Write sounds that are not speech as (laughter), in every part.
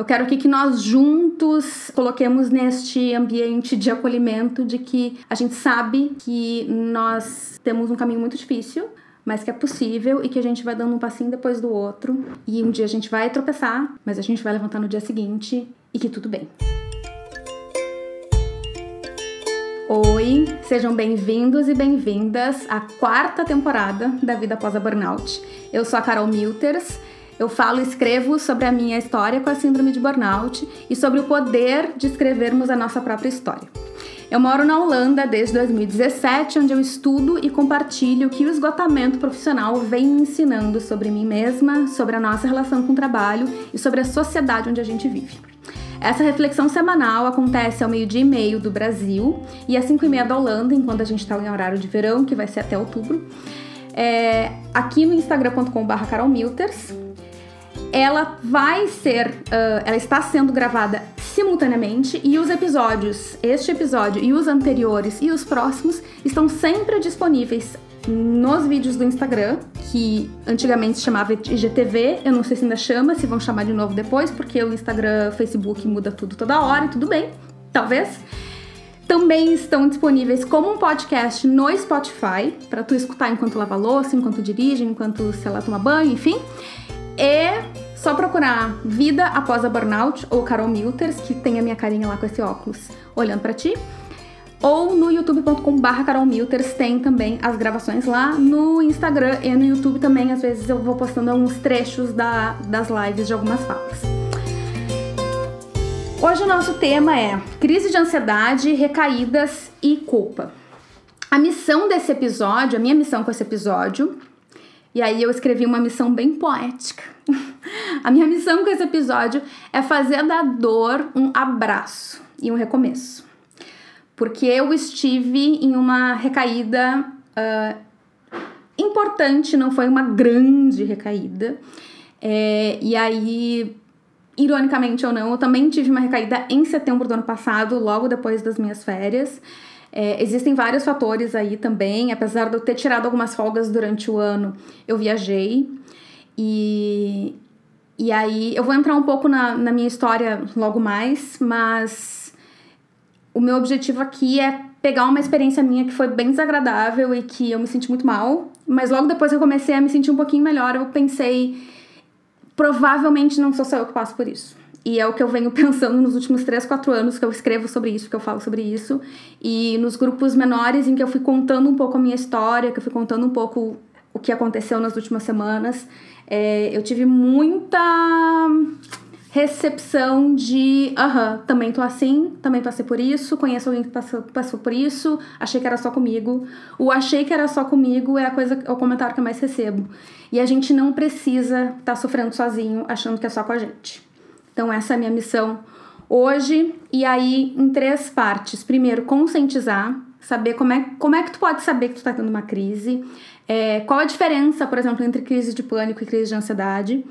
Eu quero aqui que nós juntos coloquemos neste ambiente de acolhimento de que a gente sabe que nós temos um caminho muito difícil, mas que é possível e que a gente vai dando um passinho depois do outro. E um dia a gente vai tropeçar, mas a gente vai levantar no dia seguinte e que tudo bem. Oi, sejam bem-vindos e bem-vindas à quarta temporada da Vida Após a Burnout. Eu sou a Carol Milters eu falo e escrevo sobre a minha história com a síndrome de burnout e sobre o poder de escrevermos a nossa própria história. Eu moro na Holanda desde 2017, onde eu estudo e compartilho o que o esgotamento profissional vem me ensinando sobre mim mesma, sobre a nossa relação com o trabalho e sobre a sociedade onde a gente vive. Essa reflexão semanal acontece ao meio-dia e meio do Brasil e às 5 e meia da Holanda, enquanto a gente está em horário de verão, que vai ser até outubro. É, aqui no instagram.com.br carolmilters ela vai ser, uh, ela está sendo gravada simultaneamente e os episódios, este episódio e os anteriores e os próximos estão sempre disponíveis nos vídeos do Instagram, que antigamente se chamava IGTV, eu não sei se ainda chama, se vão chamar de novo depois, porque o Instagram, Facebook muda tudo toda hora e tudo bem, talvez. Também estão disponíveis como um podcast no Spotify, para tu escutar enquanto lava louça, enquanto dirige, enquanto, sei lá, toma banho, enfim. E só procurar Vida Após a Burnout ou Carol Milters, que tem a minha carinha lá com esse óculos olhando para ti. Ou no youtube.com.br Carol Milters tem também as gravações lá. No Instagram e no YouTube também, às vezes eu vou postando alguns trechos da, das lives de algumas falas. Hoje o nosso tema é crise de ansiedade, recaídas e culpa. A missão desse episódio, a minha missão com esse episódio, e aí eu escrevi uma missão bem poética. (laughs) A minha missão com esse episódio é fazer da dor um abraço e um recomeço. Porque eu estive em uma recaída uh, importante, não foi uma grande recaída. É, e aí, ironicamente ou não, eu também tive uma recaída em setembro do ano passado, logo depois das minhas férias. É, existem vários fatores aí também, apesar de eu ter tirado algumas folgas durante o ano, eu viajei. E, e aí eu vou entrar um pouco na, na minha história logo mais, mas o meu objetivo aqui é pegar uma experiência minha que foi bem desagradável e que eu me senti muito mal, mas logo depois que eu comecei a me sentir um pouquinho melhor, eu pensei, provavelmente não sou só eu que passo por isso. E é o que eu venho (laughs) pensando nos últimos 3, 4 anos que eu escrevo sobre isso, que eu falo sobre isso. E nos grupos menores em que eu fui contando um pouco a minha história, que eu fui contando um pouco o que aconteceu nas últimas semanas, é, eu tive muita recepção de aham, uh -huh, também tô assim, também passei por isso, conheço alguém que passou, passou por isso, achei que era só comigo. O achei que era só comigo é a coisa, é o comentário que eu mais recebo. E a gente não precisa estar tá sofrendo sozinho, achando que é só com a gente. Então, essa é a minha missão hoje. E aí, em três partes. Primeiro, conscientizar, saber como é, como é que tu pode saber que tu tá tendo uma crise. É, qual a diferença, por exemplo, entre crise de pânico e crise de ansiedade.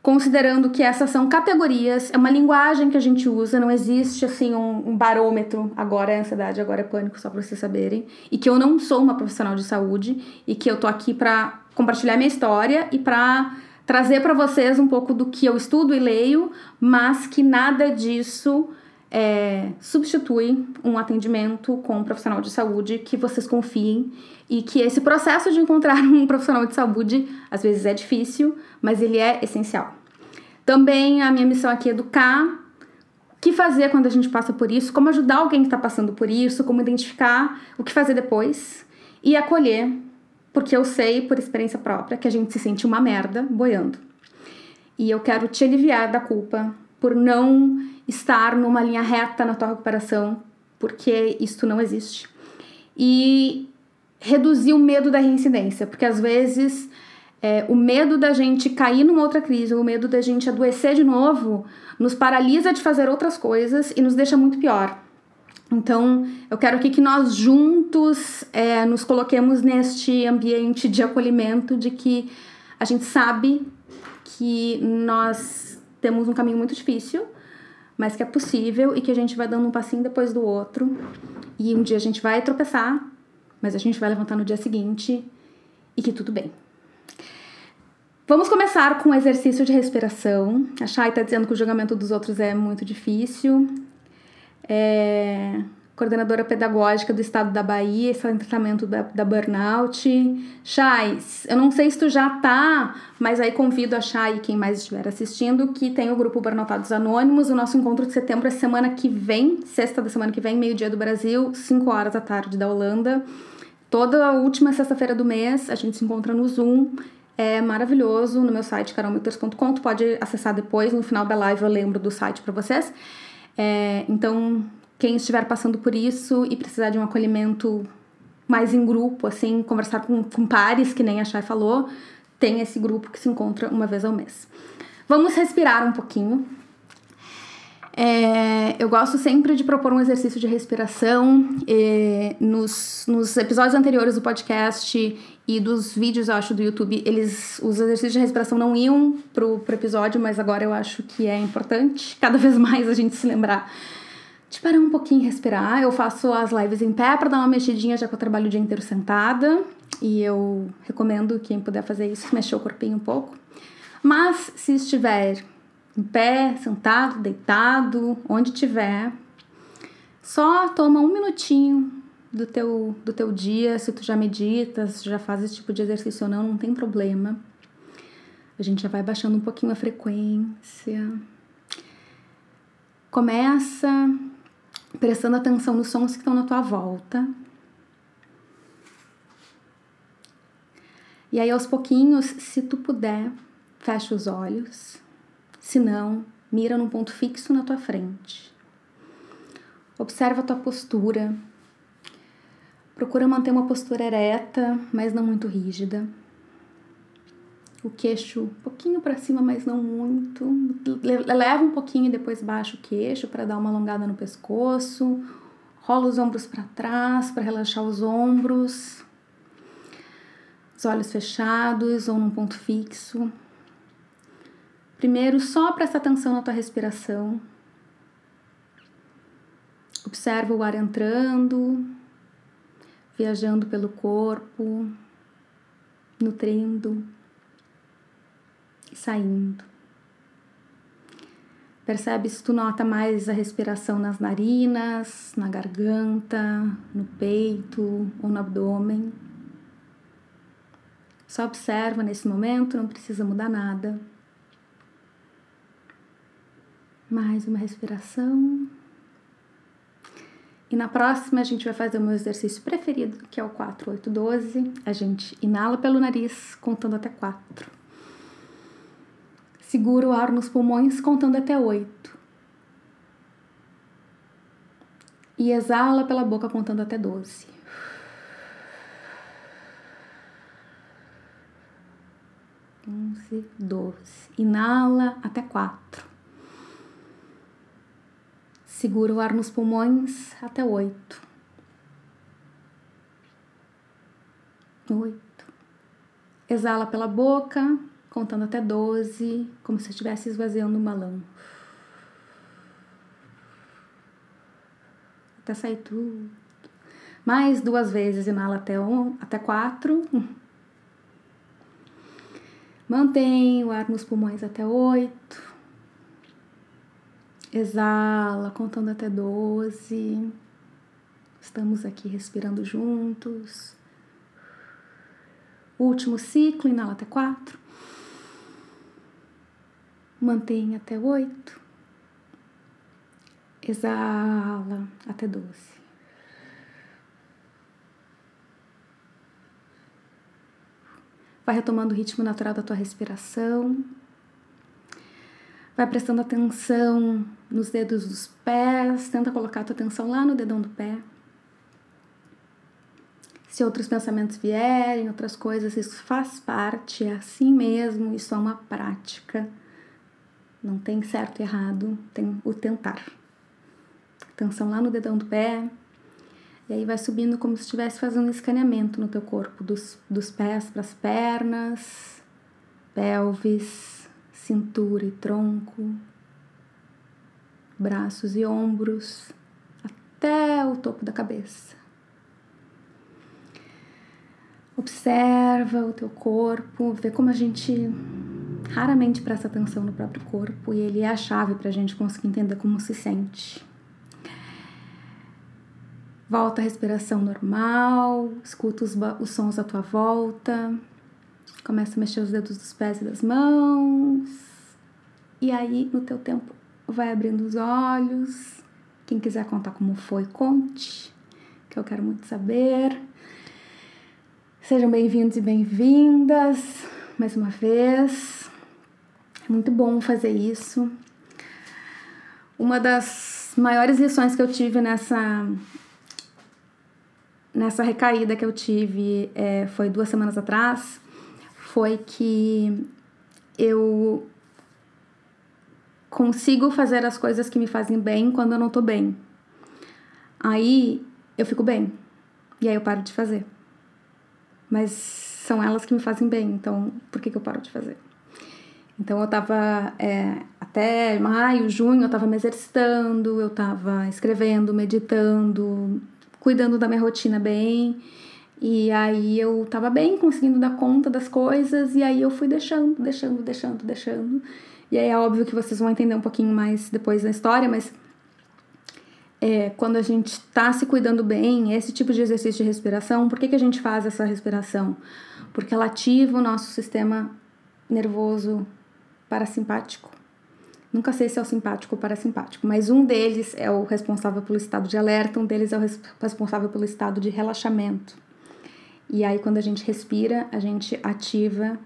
Considerando que essas são categorias, é uma linguagem que a gente usa, não existe assim um, um barômetro, agora é ansiedade, agora é pânico, só para vocês saberem. E que eu não sou uma profissional de saúde e que eu tô aqui para compartilhar minha história e para trazer para vocês um pouco do que eu estudo e leio, mas que nada disso é, substitui um atendimento com um profissional de saúde que vocês confiem e que esse processo de encontrar (laughs) um profissional de saúde às vezes é difícil, mas ele é essencial. Também a minha missão aqui é educar o que fazer quando a gente passa por isso, como ajudar alguém que está passando por isso, como identificar o que fazer depois e acolher porque eu sei, por experiência própria, que a gente se sente uma merda boiando. E eu quero te aliviar da culpa por não estar numa linha reta na tua recuperação, porque isso não existe. E reduzir o medo da reincidência, porque às vezes é, o medo da gente cair numa outra crise, o medo da gente adoecer de novo, nos paralisa de fazer outras coisas e nos deixa muito pior. Então, eu quero aqui que nós juntos é, nos coloquemos neste ambiente de acolhimento, de que a gente sabe que nós temos um caminho muito difícil, mas que é possível e que a gente vai dando um passinho depois do outro. E um dia a gente vai tropeçar, mas a gente vai levantar no dia seguinte e que tudo bem. Vamos começar com o exercício de respiração. A Chay está dizendo que o julgamento dos outros é muito difícil. É coordenadora pedagógica do estado da Bahia, está em tratamento da, da burnout. Chay, eu não sei se tu já tá, mas aí convido a Chay e quem mais estiver assistindo, que tem o grupo Burnoutados Anônimos. O nosso encontro de setembro é semana que vem, sexta da semana que vem, meio-dia do Brasil, 5 horas da tarde da Holanda. Toda a última sexta-feira do mês, a gente se encontra no Zoom. É maravilhoso no meu site carolmeters.com. Tu pode acessar depois, no final da live eu lembro do site para vocês. É, então, quem estiver passando por isso e precisar de um acolhimento mais em grupo, assim, conversar com, com pares, que nem a Chay falou, tem esse grupo que se encontra uma vez ao mês. Vamos respirar um pouquinho. É, eu gosto sempre de propor um exercício de respiração. nos, nos episódios anteriores do podcast e dos vídeos, eu acho, do YouTube, eles, os exercícios de respiração não iam pro, pro episódio, mas agora eu acho que é importante (laughs) cada vez mais a gente se lembrar de parar um pouquinho e respirar. Eu faço as lives em pé para dar uma mexidinha, já que eu trabalho o dia inteiro sentada. E eu recomendo quem puder fazer isso, (laughs) mexer o corpinho um pouco. Mas se estiver em pé, sentado, deitado, onde tiver, só toma um minutinho do teu, do teu dia. Se tu já meditas, já faz esse tipo de exercício ou não, não tem problema. A gente já vai baixando um pouquinho a frequência. Começa prestando atenção nos sons que estão na tua volta. E aí, aos pouquinhos, se tu puder, fecha os olhos. Se não, mira num ponto fixo na tua frente. Observa a tua postura. Procura manter uma postura ereta, mas não muito rígida o queixo um pouquinho para cima, mas não muito. Leva um pouquinho e depois baixa o queixo para dar uma alongada no pescoço. Rola os ombros para trás para relaxar os ombros. Os olhos fechados ou num ponto fixo. Primeiro, só presta atenção na tua respiração. Observa o ar entrando, viajando pelo corpo, nutrindo saindo. Percebe se tu nota mais a respiração nas narinas, na garganta, no peito ou no abdômen. Só observa nesse momento, não precisa mudar nada. Mais uma respiração. E na próxima a gente vai fazer o meu exercício preferido, que é o 4, 8, 12. A gente inala pelo nariz, contando até 4. Segura o ar nos pulmões contando até oito. E exala pela boca contando até doze. Onze, doze. Inala até quatro. Segura o ar nos pulmões até oito. Oito. Exala pela boca contando até 12, como se estivesse esvaziando um balão. Até sair tudo. Mais duas vezes, inala até, um, até quatro. Mantém o ar nos pulmões até oito. Exala, contando até 12. Estamos aqui respirando juntos. Último ciclo, inala até quatro. Mantém até oito. Exala até doze. Vai retomando o ritmo natural da tua respiração. Vai prestando atenção nos dedos dos pés. Tenta colocar a tua atenção lá no dedão do pé. Se outros pensamentos vierem, outras coisas, isso faz parte, é assim mesmo, isso é uma prática. Não tem certo e errado, tem o tentar. Atenção lá no dedão do pé. E aí vai subindo como se estivesse fazendo um escaneamento no teu corpo, dos, dos pés para as pernas, pelvis, cintura e tronco, braços e ombros, até o topo da cabeça. Observa o teu corpo, vê como a gente raramente presta atenção no próprio corpo e ele é a chave para a gente conseguir entender como se sente. Volta a respiração normal, escuta os, os sons à tua volta, começa a mexer os dedos dos pés e das mãos. E aí, no teu tempo, vai abrindo os olhos. Quem quiser contar como foi, conte, que eu quero muito saber. Sejam bem-vindos e bem-vindas mais uma vez. É muito bom fazer isso. Uma das maiores lições que eu tive nessa nessa recaída que eu tive é, foi duas semanas atrás foi que eu consigo fazer as coisas que me fazem bem quando eu não tô bem. Aí eu fico bem. E aí eu paro de fazer. Mas são elas que me fazem bem, então por que, que eu paro de fazer? Então eu tava é, até maio, junho, eu tava me exercitando, eu tava escrevendo, meditando, cuidando da minha rotina bem. E aí eu tava bem, conseguindo dar conta das coisas, e aí eu fui deixando, deixando, deixando, deixando. E aí é óbvio que vocês vão entender um pouquinho mais depois da história, mas é, quando a gente tá se cuidando bem, esse tipo de exercício de respiração, por que, que a gente faz essa respiração? Porque ela ativa o nosso sistema nervoso parasimpático. Nunca sei se é o simpático ou parasimpático, mas um deles é o responsável pelo estado de alerta, um deles é o responsável pelo estado de relaxamento. E aí, quando a gente respira, a gente ativa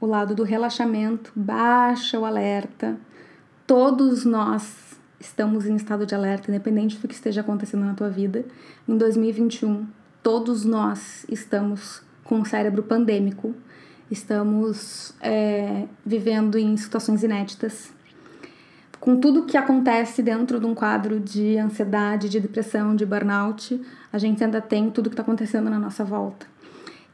o lado do relaxamento, baixa o alerta. Todos nós estamos em estado de alerta, independente do que esteja acontecendo na tua vida. Em 2021, todos nós estamos com o cérebro pandêmico, estamos é, vivendo em situações inéditas. Com tudo que acontece dentro de um quadro de ansiedade, de depressão, de burnout, a gente ainda tem tudo que está acontecendo na nossa volta.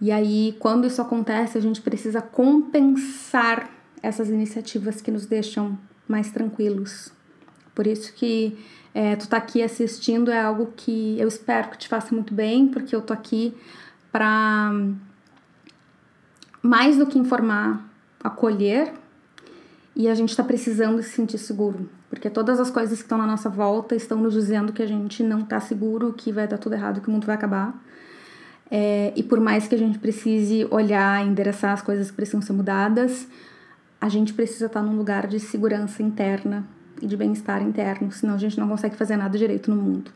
E aí, quando isso acontece, a gente precisa compensar essas iniciativas que nos deixam mais tranquilos. Por isso que é, tu tá aqui assistindo é algo que eu espero que te faça muito bem, porque eu tô aqui para mais do que informar, acolher e a gente está precisando se sentir seguro, porque todas as coisas que estão na nossa volta estão nos dizendo que a gente não está seguro, que vai dar tudo errado, que o mundo vai acabar. É, e por mais que a gente precise olhar, endereçar as coisas que precisam ser mudadas, a gente precisa estar num lugar de segurança interna e de bem-estar interno, senão a gente não consegue fazer nada direito no mundo.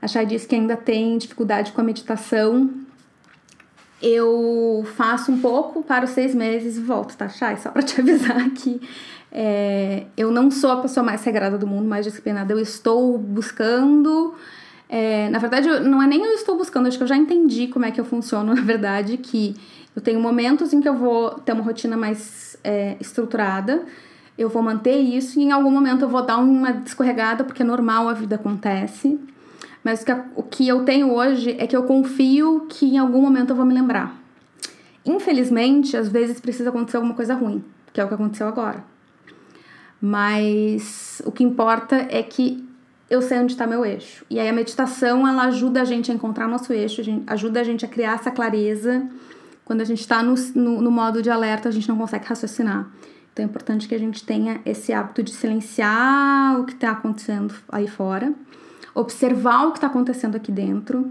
A Chay disse que ainda tem dificuldade com a meditação. Eu faço um pouco, paro seis meses e volto, tá, Chay? Só pra te (laughs) avisar que é, eu não sou a pessoa mais regrada do mundo, mais disciplinada. Eu estou buscando é, na verdade, não é nem eu estou buscando, acho que eu já entendi como é que eu funciono, (laughs) na verdade, que eu tenho momentos em que eu vou ter uma rotina mais é, estruturada, eu vou manter isso e em algum momento eu vou dar uma escorregada, porque é normal, a vida acontece. Mas que, o que eu tenho hoje é que eu confio que em algum momento eu vou me lembrar. Infelizmente, às vezes precisa acontecer alguma coisa ruim, que é o que aconteceu agora. Mas o que importa é que eu sei onde está meu eixo. E aí a meditação, ela ajuda a gente a encontrar nosso eixo, a gente, ajuda a gente a criar essa clareza. Quando a gente está no, no, no modo de alerta, a gente não consegue raciocinar. Então é importante que a gente tenha esse hábito de silenciar o que está acontecendo aí fora, observar o que está acontecendo aqui dentro.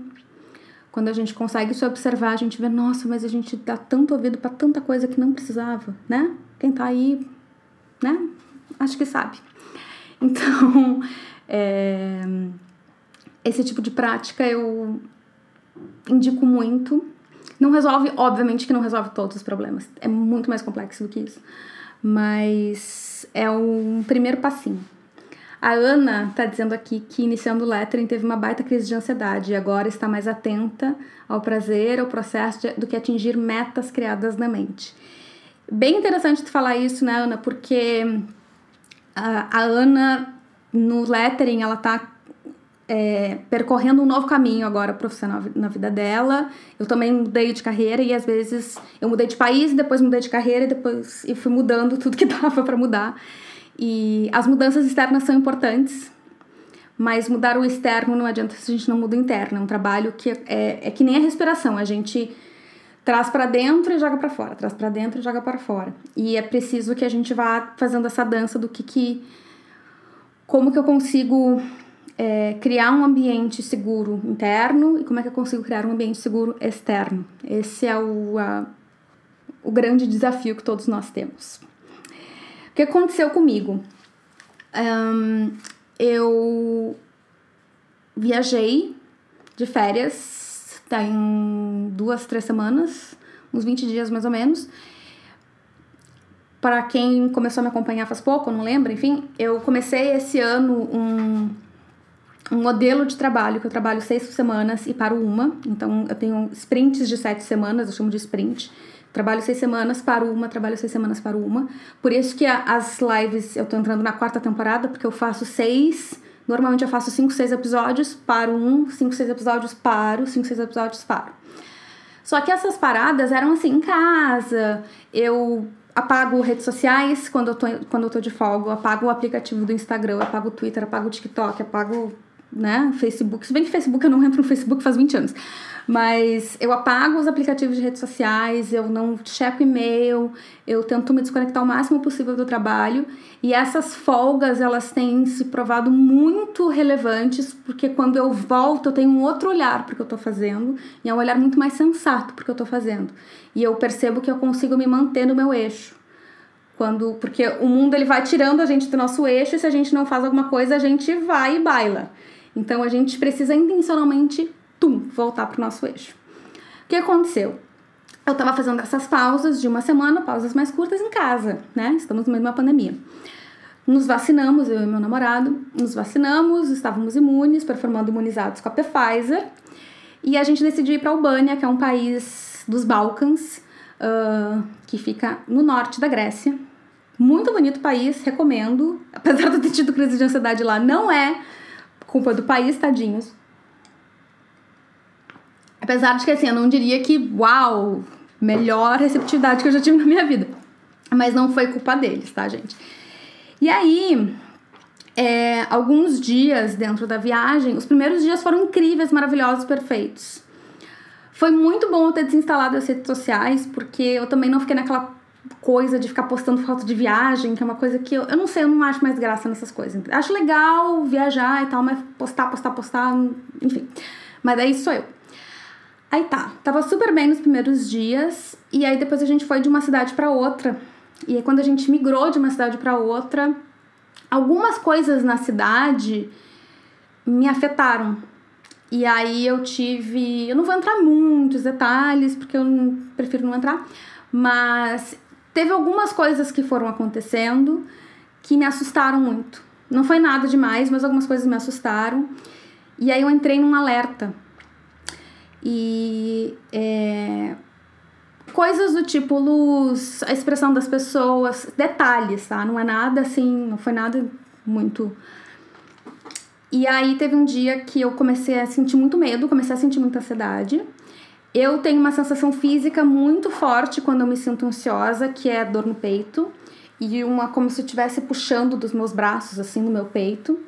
Quando a gente consegue se observar, a gente vê, nossa, mas a gente dá tanto ouvido para tanta coisa que não precisava, né? Quem tá aí, né? Acho que sabe. Então, é, esse tipo de prática eu indico muito. Não resolve, obviamente que não resolve todos os problemas, é muito mais complexo do que isso, mas é um primeiro passinho. A Ana está dizendo aqui que iniciando o lettering teve uma baita crise de ansiedade e agora está mais atenta ao prazer, ao processo de, do que atingir metas criadas na mente. Bem interessante tu falar isso, né, Ana? Porque a, a Ana no lettering ela tá é, percorrendo um novo caminho agora profissional na vida dela. Eu também mudei de carreira e às vezes eu mudei de país, depois mudei de carreira e depois e fui mudando (laughs) tudo que dava para mudar. E as mudanças externas são importantes, mas mudar o externo não adianta se a gente não muda o interno. É um trabalho que é, é que nem a respiração. A gente traz para dentro e joga para fora, traz para dentro e joga para fora. E é preciso que a gente vá fazendo essa dança do que que como que eu consigo é, criar um ambiente seguro interno e como é que eu consigo criar um ambiente seguro externo. Esse é o, a, o grande desafio que todos nós temos. O que aconteceu comigo? Um, eu viajei de férias, tem duas, três semanas, uns 20 dias mais ou menos. Para quem começou a me acompanhar faz pouco, não lembro, enfim, eu comecei esse ano um, um modelo de trabalho que eu trabalho seis semanas e paro uma. Então eu tenho sprints de sete semanas, eu chamo de sprint. Trabalho seis semanas, paro uma, trabalho seis semanas, paro uma. Por isso que as lives, eu tô entrando na quarta temporada, porque eu faço seis Normalmente eu faço 5, 6 episódios, paro um, 5, 6 episódios, paro, 5, 6 episódios, paro. Só que essas paradas eram assim, em casa, eu apago redes sociais quando eu tô, quando eu tô de folga, apago o aplicativo do Instagram, apago o Twitter, apago o TikTok, apago, né, Facebook. Se bem que Facebook eu não entro no Facebook faz 20 anos. Mas eu apago os aplicativos de redes sociais, eu não checo e-mail, eu tento me desconectar o máximo possível do trabalho. E essas folgas, elas têm se provado muito relevantes, porque quando eu volto, eu tenho um outro olhar para o que eu estou fazendo, e é um olhar muito mais sensato para o que eu estou fazendo. E eu percebo que eu consigo me manter no meu eixo. Quando, porque o mundo ele vai tirando a gente do nosso eixo e se a gente não faz alguma coisa, a gente vai e baila. Então a gente precisa intencionalmente tum, voltar para o nosso eixo. O que aconteceu? Eu estava fazendo essas pausas de uma semana, pausas mais curtas em casa, né? Estamos no meio de uma pandemia. Nos vacinamos, eu e meu namorado, nos vacinamos, estávamos imunes, performando imunizados com a Pfizer, e a gente decidiu ir para Albânia, que é um país dos Balcãs, uh, que fica no norte da Grécia. Muito bonito país, recomendo. Apesar de eu ter tido crise de ansiedade lá, não é culpa do país, tadinhos. Apesar de que, assim, eu não diria que, uau, melhor receptividade que eu já tive na minha vida. Mas não foi culpa deles, tá, gente? E aí, é, alguns dias dentro da viagem, os primeiros dias foram incríveis, maravilhosos, perfeitos. Foi muito bom eu ter desinstalado as redes sociais, porque eu também não fiquei naquela coisa de ficar postando foto de viagem, que é uma coisa que eu, eu não sei, eu não acho mais graça nessas coisas. Acho legal viajar e tal, mas postar, postar, postar, enfim. Mas daí sou eu. Aí tá, tava super bem nos primeiros dias, e aí depois a gente foi de uma cidade para outra. E aí quando a gente migrou de uma cidade para outra, algumas coisas na cidade me afetaram. E aí eu tive, eu não vou entrar muitos detalhes, porque eu prefiro não entrar, mas teve algumas coisas que foram acontecendo que me assustaram muito. Não foi nada demais, mas algumas coisas me assustaram. E aí eu entrei num alerta e é, coisas do tipo luz, a expressão das pessoas, detalhes, tá? Não é nada assim, não foi nada muito. E aí teve um dia que eu comecei a sentir muito medo, comecei a sentir muita ansiedade. Eu tenho uma sensação física muito forte quando eu me sinto ansiosa, que é dor no peito, e uma como se eu estivesse puxando dos meus braços assim no meu peito.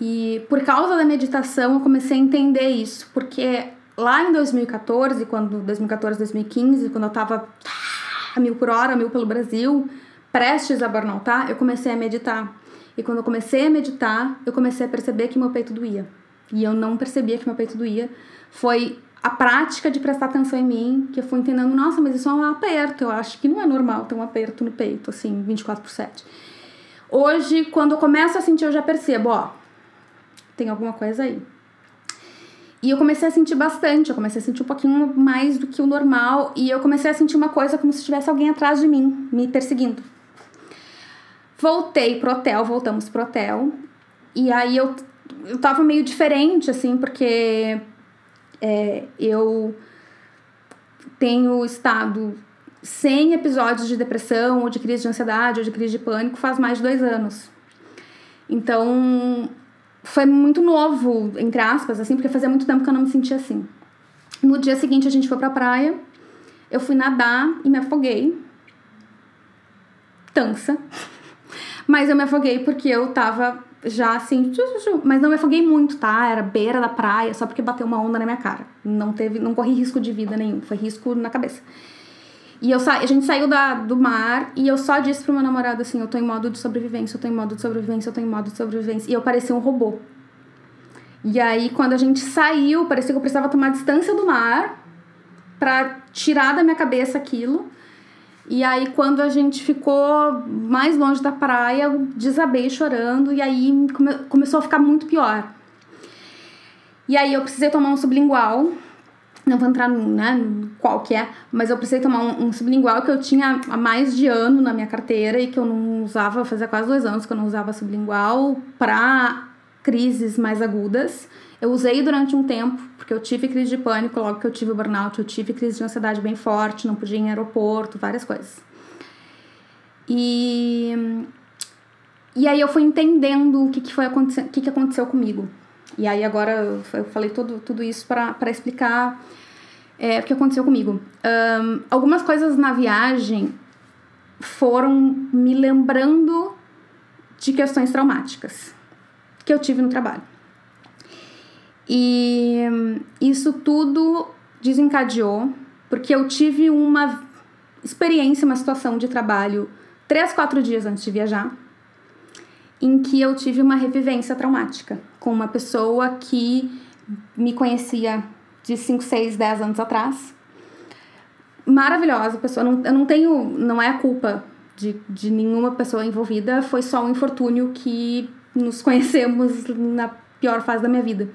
E por causa da meditação eu comecei a entender isso, porque lá em 2014, quando 2014, 2015, quando eu tava a mil por hora, mil pelo Brasil, prestes a burnoutar, eu comecei a meditar. E quando eu comecei a meditar, eu comecei a perceber que meu peito doía. E eu não percebia que meu peito doía. Foi a prática de prestar atenção em mim que eu fui entendendo, nossa, mas isso é um aperto. Eu acho que não é normal ter um aperto no peito, assim, 24 por 7. Hoje, quando eu começo a sentir, eu já percebo, ó, tem alguma coisa aí. E eu comecei a sentir bastante, eu comecei a sentir um pouquinho mais do que o normal, e eu comecei a sentir uma coisa como se tivesse alguém atrás de mim, me perseguindo. Voltei pro hotel, voltamos pro hotel, e aí eu, eu tava meio diferente, assim, porque é, eu tenho estado sem episódios de depressão, ou de crise de ansiedade, ou de crise de pânico faz mais de dois anos. Então, foi muito novo, entre aspas, assim, porque fazia muito tempo que eu não me sentia assim. No dia seguinte a gente foi pra praia, eu fui nadar e me afoguei. Tansa. (laughs) Mas eu me afoguei porque eu tava já assim, mas não me afoguei muito, tá? Era beira da praia, só porque bateu uma onda na minha cara. Não teve, não corri risco de vida nenhum, foi risco na cabeça. E eu sa... a gente saiu da, do mar e eu só disse pro meu namorado assim: eu tô em modo de sobrevivência, eu tô em modo de sobrevivência, eu tô em modo de sobrevivência. E eu parecia um robô. E aí, quando a gente saiu, parecia que eu precisava tomar distância do mar para tirar da minha cabeça aquilo. E aí, quando a gente ficou mais longe da praia, eu desabei chorando e aí come começou a ficar muito pior. E aí, eu precisei tomar um sublingual. Não vou entrar né, qual que é, mas eu precisei tomar um, um, sublingual que eu tinha há mais de ano na minha carteira e que eu não usava, fazia quase dois anos que eu não usava sublingual para crises mais agudas. Eu usei durante um tempo, porque eu tive crise de pânico logo que eu tive o burnout, eu tive crise de ansiedade bem forte, não podia ir em aeroporto, várias coisas. E, e aí eu fui entendendo o que, que foi o que, que aconteceu comigo. E aí agora eu falei tudo, tudo isso para explicar é, o que aconteceu comigo. Um, algumas coisas na viagem foram me lembrando de questões traumáticas que eu tive no trabalho. E isso tudo desencadeou porque eu tive uma experiência, uma situação de trabalho três, quatro dias antes de viajar, em que eu tive uma revivência traumática com uma pessoa que me conhecia de 5, 6, 10 anos atrás. Maravilhosa pessoa, não, eu não tenho, não é a culpa de, de nenhuma pessoa envolvida, foi só um infortúnio que nos conhecemos na pior fase da minha vida.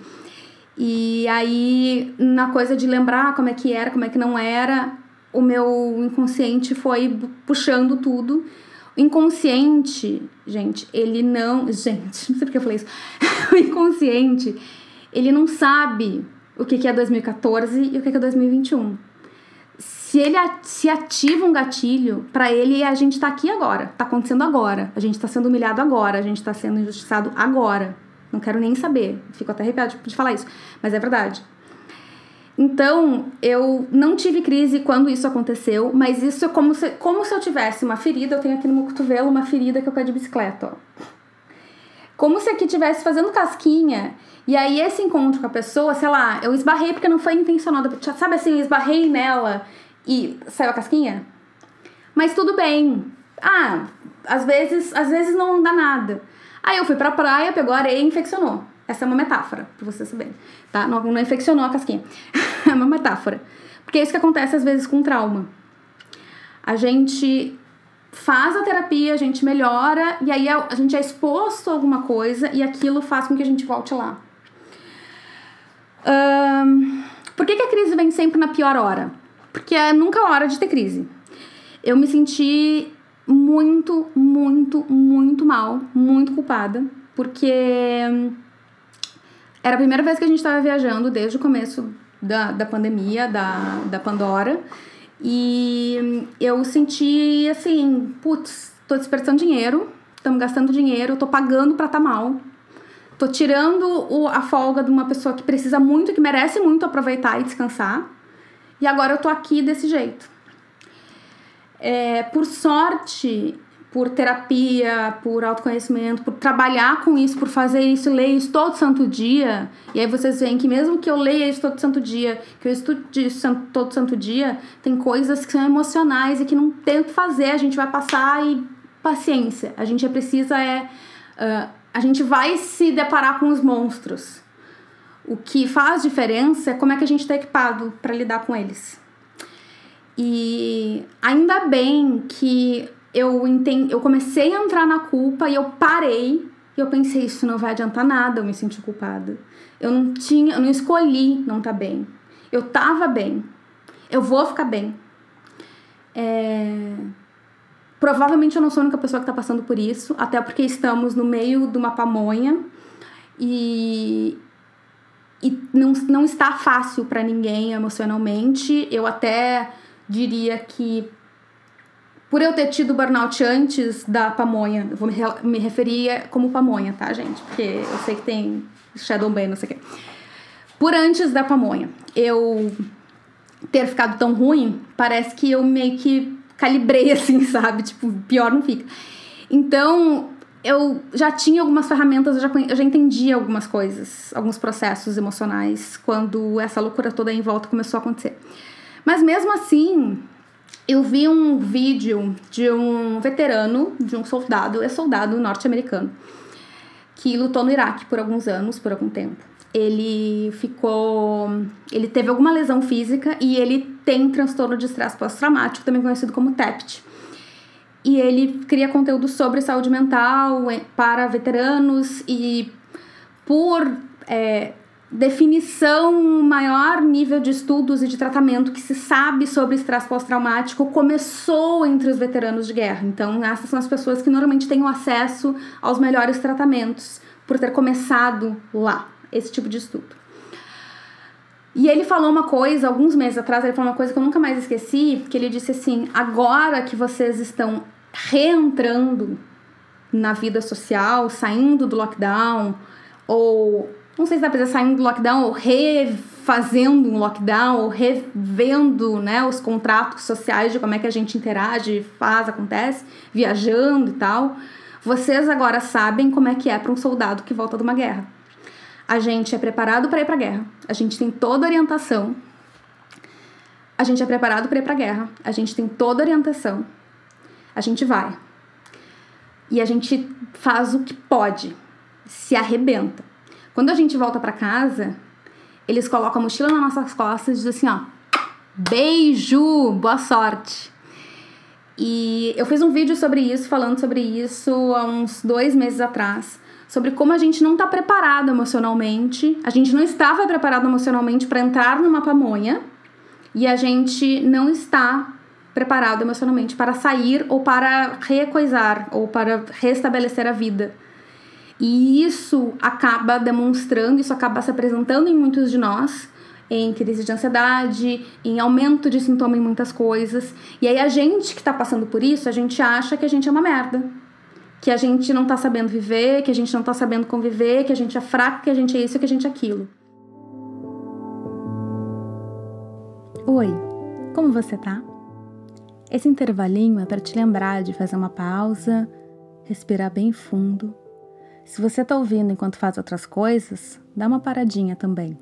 E aí, na coisa de lembrar como é que era, como é que não era, o meu inconsciente foi puxando tudo. O inconsciente, gente, ele não. Gente, (laughs) não sei porque eu falei isso. (laughs) o inconsciente, ele não sabe o que é 2014 e o que é 2021 se ele se ativa um gatilho, para ele a gente tá aqui agora, tá acontecendo agora, a gente tá sendo humilhado agora, a gente tá sendo injustiçado agora. Não quero nem saber, fico até arrepiado de falar isso, mas é verdade. Então, eu não tive crise quando isso aconteceu, mas isso é como se, como se eu tivesse uma ferida, eu tenho aqui no meu cotovelo uma ferida que eu caí de bicicleta, ó. Como se aqui tivesse fazendo casquinha, e aí esse encontro com a pessoa, sei lá, eu esbarrei porque não foi intencional, sabe assim, eu esbarrei nela e saiu a casquinha? Mas tudo bem. Ah, às vezes, às vezes não dá nada. Aí eu fui pra praia, pegou areia e infeccionou. Essa é uma metáfora, pra vocês saberem, tá? Não, não infeccionou a casquinha. (laughs) é uma metáfora. Porque é isso que acontece às vezes com trauma. A gente faz a terapia, a gente melhora, e aí a gente é exposto a alguma coisa e aquilo faz com que a gente volte lá. Um, por que, que a crise vem sempre na pior hora? porque é nunca hora de ter crise. Eu me senti muito, muito, muito mal, muito culpada, porque era a primeira vez que a gente estava viajando desde o começo da, da pandemia, da, da Pandora, e eu senti assim, putz, tô desperdiçando dinheiro, estamos gastando dinheiro, tô pagando pra tá mal. Tô tirando o, a folga de uma pessoa que precisa muito, que merece muito aproveitar e descansar. E agora eu tô aqui desse jeito. É, por sorte, por terapia, por autoconhecimento, por trabalhar com isso, por fazer isso, ler isso todo santo dia. E aí vocês veem que mesmo que eu leia isso todo santo dia, que eu estude isso todo santo dia, tem coisas que são emocionais e que não tem o que fazer, a gente vai passar e paciência. A gente precisa é uh, a gente vai se deparar com os monstros. O que faz diferença é como é que a gente está equipado para lidar com eles. E ainda bem que eu entendi, eu comecei a entrar na culpa e eu parei e eu pensei isso não vai adiantar nada, eu me senti culpada. Eu não tinha, eu não escolhi não tá bem. Eu tava bem. Eu vou ficar bem. É... Provavelmente eu não sou a única pessoa que está passando por isso, até porque estamos no meio de uma pamonha e e não, não está fácil para ninguém emocionalmente. Eu até diria que por eu ter tido burnout antes da pamonha, vou me referir como pamonha, tá, gente? Porque eu sei que tem Shadow Bane, não sei o quê. Por antes da pamonha, eu ter ficado tão ruim, parece que eu meio que calibrei (laughs) assim, sabe? Tipo, pior não fica. Então, eu já tinha algumas ferramentas, eu já, eu já entendia algumas coisas, alguns processos emocionais, quando essa loucura toda em volta começou a acontecer. Mas mesmo assim, eu vi um vídeo de um veterano, de um soldado, é soldado norte-americano, que lutou no Iraque por alguns anos, por algum tempo. Ele ficou. Ele teve alguma lesão física e ele tem transtorno de estresse pós-traumático, também conhecido como TEPT. E ele cria conteúdo sobre saúde mental eh, para veteranos e por é, definição, maior nível de estudos e de tratamento que se sabe sobre estresse pós-traumático começou entre os veteranos de guerra. Então, essas são as pessoas que normalmente têm o acesso aos melhores tratamentos por ter começado lá esse tipo de estudo. E ele falou uma coisa, alguns meses atrás, ele falou uma coisa que eu nunca mais esqueci, que ele disse assim: "Agora que vocês estão reentrando na vida social, saindo do lockdown, ou não sei se dá pra dizer saindo do lockdown ou refazendo um lockdown, ou revendo né, os contratos sociais de como é que a gente interage, faz, acontece, viajando e tal. Vocês agora sabem como é que é para um soldado que volta de uma guerra. A gente é preparado para ir para guerra. A gente tem toda a orientação. A gente é preparado para ir para guerra. A gente tem toda a orientação. A gente vai. E a gente faz o que pode. Se arrebenta. Quando a gente volta para casa, eles colocam a mochila nas nossas costas e dizem assim, ó, beijo, boa sorte. E eu fiz um vídeo sobre isso, falando sobre isso há uns dois meses atrás, sobre como a gente não está preparado emocionalmente, a gente não estava preparado emocionalmente para entrar numa pamonha e a gente não está preparado emocionalmente para sair ou para recoisar ou para restabelecer a vida. E isso acaba demonstrando, isso acaba se apresentando em muitos de nós, em crise de ansiedade, em aumento de sintoma em muitas coisas. E aí a gente que tá passando por isso, a gente acha que a gente é uma merda. Que a gente não tá sabendo viver, que a gente não tá sabendo conviver, que a gente é fraco, que a gente é isso, que a gente é aquilo. Oi, como você tá? Esse intervalinho é para te lembrar de fazer uma pausa, respirar bem fundo se você está ouvindo enquanto faz outras coisas, dá uma paradinha também.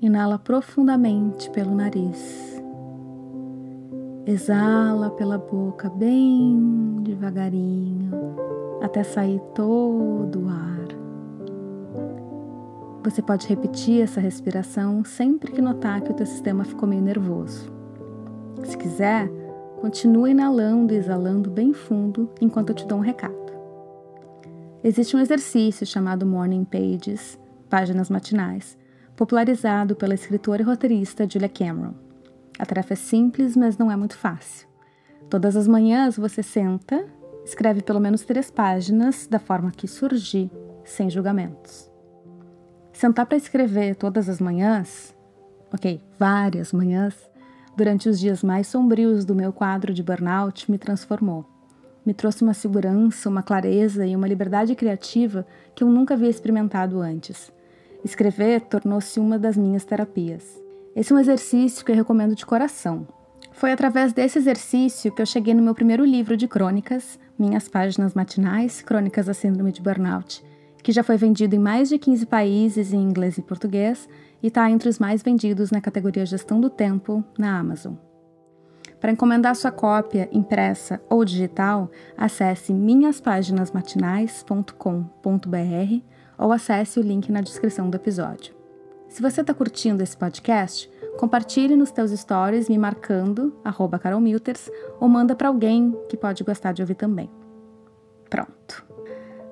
Inala profundamente pelo nariz. Exala pela boca bem devagarinho, até sair todo o ar. Você pode repetir essa respiração sempre que notar que o teu sistema ficou meio nervoso. Se quiser, continue inalando e exalando bem fundo enquanto eu te dou um recado. Existe um exercício chamado Morning Pages, páginas matinais, popularizado pela escritora e roteirista Julia Cameron. A tarefa é simples, mas não é muito fácil. Todas as manhãs você senta, escreve pelo menos três páginas da forma que surgir, sem julgamentos. Sentar para escrever todas as manhãs, ok, várias manhãs, durante os dias mais sombrios do meu quadro de burnout me transformou me trouxe uma segurança, uma clareza e uma liberdade criativa que eu nunca havia experimentado antes. Escrever tornou-se uma das minhas terapias. Esse é um exercício que eu recomendo de coração. Foi através desse exercício que eu cheguei no meu primeiro livro de crônicas, Minhas Páginas Matinais, Crônicas da Síndrome de Burnout, que já foi vendido em mais de 15 países em inglês e português e está entre os mais vendidos na categoria Gestão do Tempo na Amazon. Para encomendar sua cópia impressa ou digital, acesse minhaspáginasmatinais.com.br ou acesse o link na descrição do episódio. Se você está curtindo esse podcast, compartilhe nos teus stories me marcando, carolmilters, ou manda para alguém que pode gostar de ouvir também. Pronto.